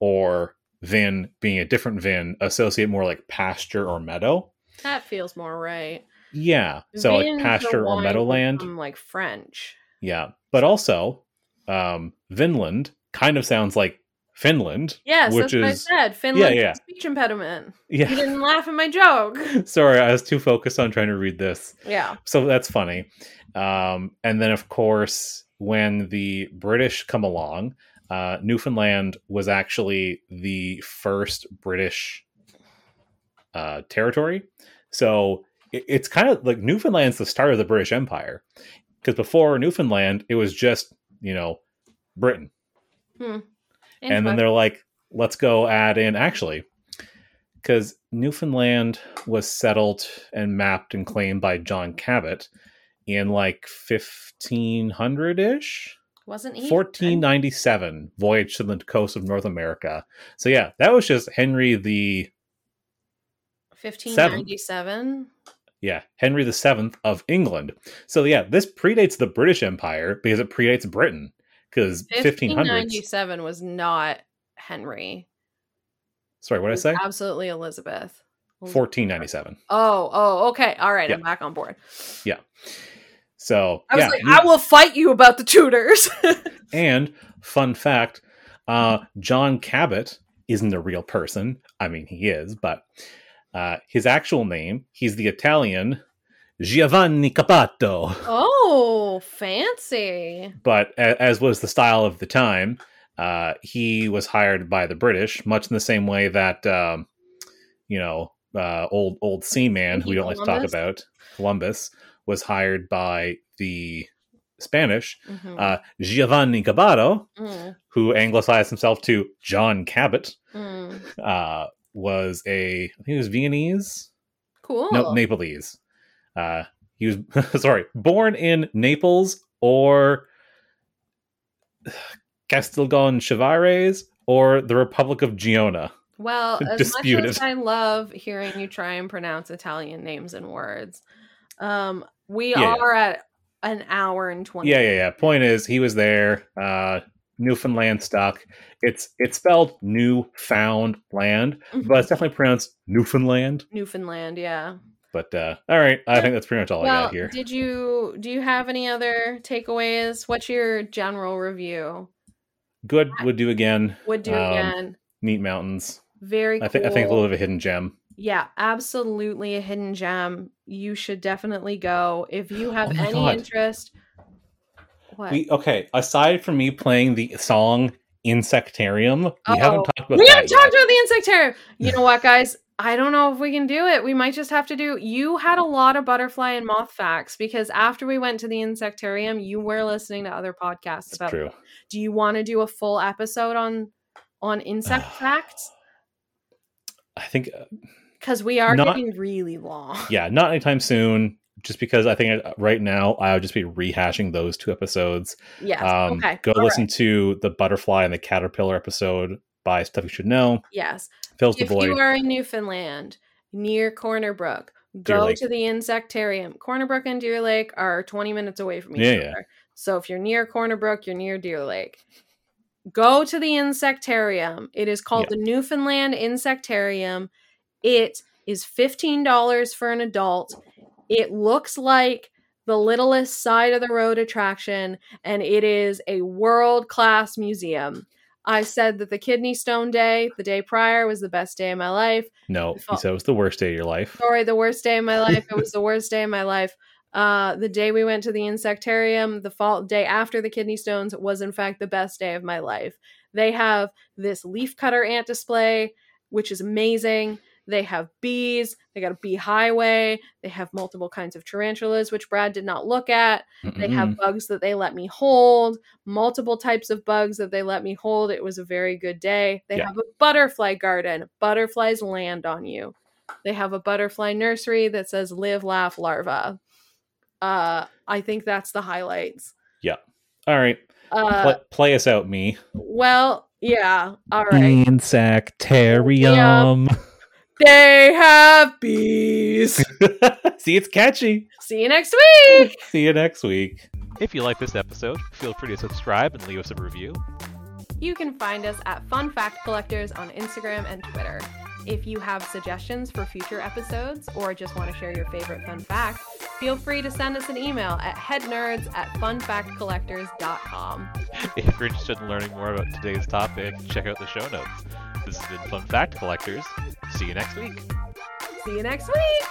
or vin being a different vin associate more like pasture or meadow. That feels more right. Yeah. So Vin's like pasture or meadowland. from like French. Yeah. But also um Vinland kind of sounds like Finland. Yes, which is I said. Finland yeah. speech impediment. Yeah. You didn't laugh at my joke. *laughs* Sorry, I was too focused on trying to read this. Yeah. so that's funny um, and then of course when the british come along uh, newfoundland was actually the first british uh, territory. So it, it's kind of like newfoundland's the start of the british empire. Because before newfoundland it was just you know britain. And then they're like let's go add in actually because newfoundland was settled and mapped and claimed by john cabot in like 1500-ish wasn't he 1497 voyage to the coast of north america so yeah that was just henry the 1597. yeah henry the seventh of england so yeah this predates the british empire because it predates britain because 1597 was not Henry. sorry what did i say Absolutely Elizabeth. 1497 Oh, oh, okay. All right, I'm back on board. So I was yeah, like, you- I will fight you about the Tudors. *laughs* And fun fact, uh, John Cabot isn't a real person. I mean, he is, but uh, his actual name, he's the Italian Giovanni Capato. oh, fancy. But a- as was the style of the time, uh, he was hired by the British, much in the same way that um, you know uh, old old seaman who we don't like to talk about, Columbus, was hired by the Spanish Mhm. uh, Giovanni Cabato, Mm, who anglicized himself to John Cabot, mm. uh, was a I think he was Viennese, Cool. no Nepalese. Uh, he was *laughs* sorry, born in Naples or *sighs* Castiglione Chivares or the Republic of Giona. Well, *laughs* as much as I love hearing you try and pronounce Italian names and words, um, we Yeah. are at an hour and 20. Yeah, yeah, yeah. Point is, he was there. Uh, Newfoundland stock. It's it's spelled Newfound land, Mhm. but it's definitely pronounced Newfoundland. Newfoundland, yeah. But uh, all right, I think that's pretty much all I got here. did you do you have any other takeaways? What's your general review? Good would do again. Would do Um, again. Neat mountains. Very cool. I think I think a little bit of a hidden gem. Yeah, absolutely a hidden gem. You should definitely go if you have Oh any God. interest. What? We okay. Aside from me playing the song Insectarium, we Oh. haven't talked about we haven't yet. talked about the insectarium. You know what, *laughs* guys? I don't know if we can do it. We might just have to do. You had a lot of butterfly and moth facts because after we went to the insectarium, you were listening to other podcasts about. true. Do you want to do a full episode on on insect *sighs* facts? I think uh, Because we are Not- getting really long. *laughs* yeah, not anytime soon. Just because I think uh, right now I would just be rehashing those two episodes. Yeah. Um, okay. Go all listen right. to the butterfly and the caterpillar episode by Stuff You Should Know. Yes. Phil's the if boy. you are in Newfoundland near Corner Brook, go to the insectarium. Corner Brook and Deer Lake are 20 minutes away from each Yeah, other. yeah. So if you're near Corner Brook, you're near Deer Lake. Go to the insectarium. It is called Yeah. the Newfoundland Insectarium. It is $15 for an adult. It looks like the littlest side of the road attraction, and it is a world class museum. I said that the kidney stone day, the day prior, was the best day of my life. no, he said it was the worst day of your life. Sorry, the worst day of my life. It was the *laughs* worst day of my life. Uh, the day we went to the insectarium, the fall day after the kidney stones, was in fact the best day of my life. They have this leaf cutter ant display, which is amazing. They have bees. They got a bee highway. They have multiple kinds of tarantulas, which Brad did not look at. They have bugs that they let me hold, multiple types of bugs that they let me hold. It was a very good day. They Yeah. have a butterfly garden. Butterflies land on you. They have a butterfly nursery that says live, laugh, larva. Uh, I think that's the highlights. Yeah. All right, Uh, Pla- play us out, me. well, yeah. All right. Insectarium. They have bees. See, it's catchy. See you next week. See you next week. If you like this episode, feel free to subscribe and leave us a review. You can find us at Fun Fact Collectors on Instagram and Twitter. If you have suggestions for future episodes or just want to share your favorite fun fact, feel free to send us an email at headnerds at funfactcollectors.com. If you're interested in learning more about today's topic, check out the show notes. This has been Fun Fact Collectors. See you next week. See you next week.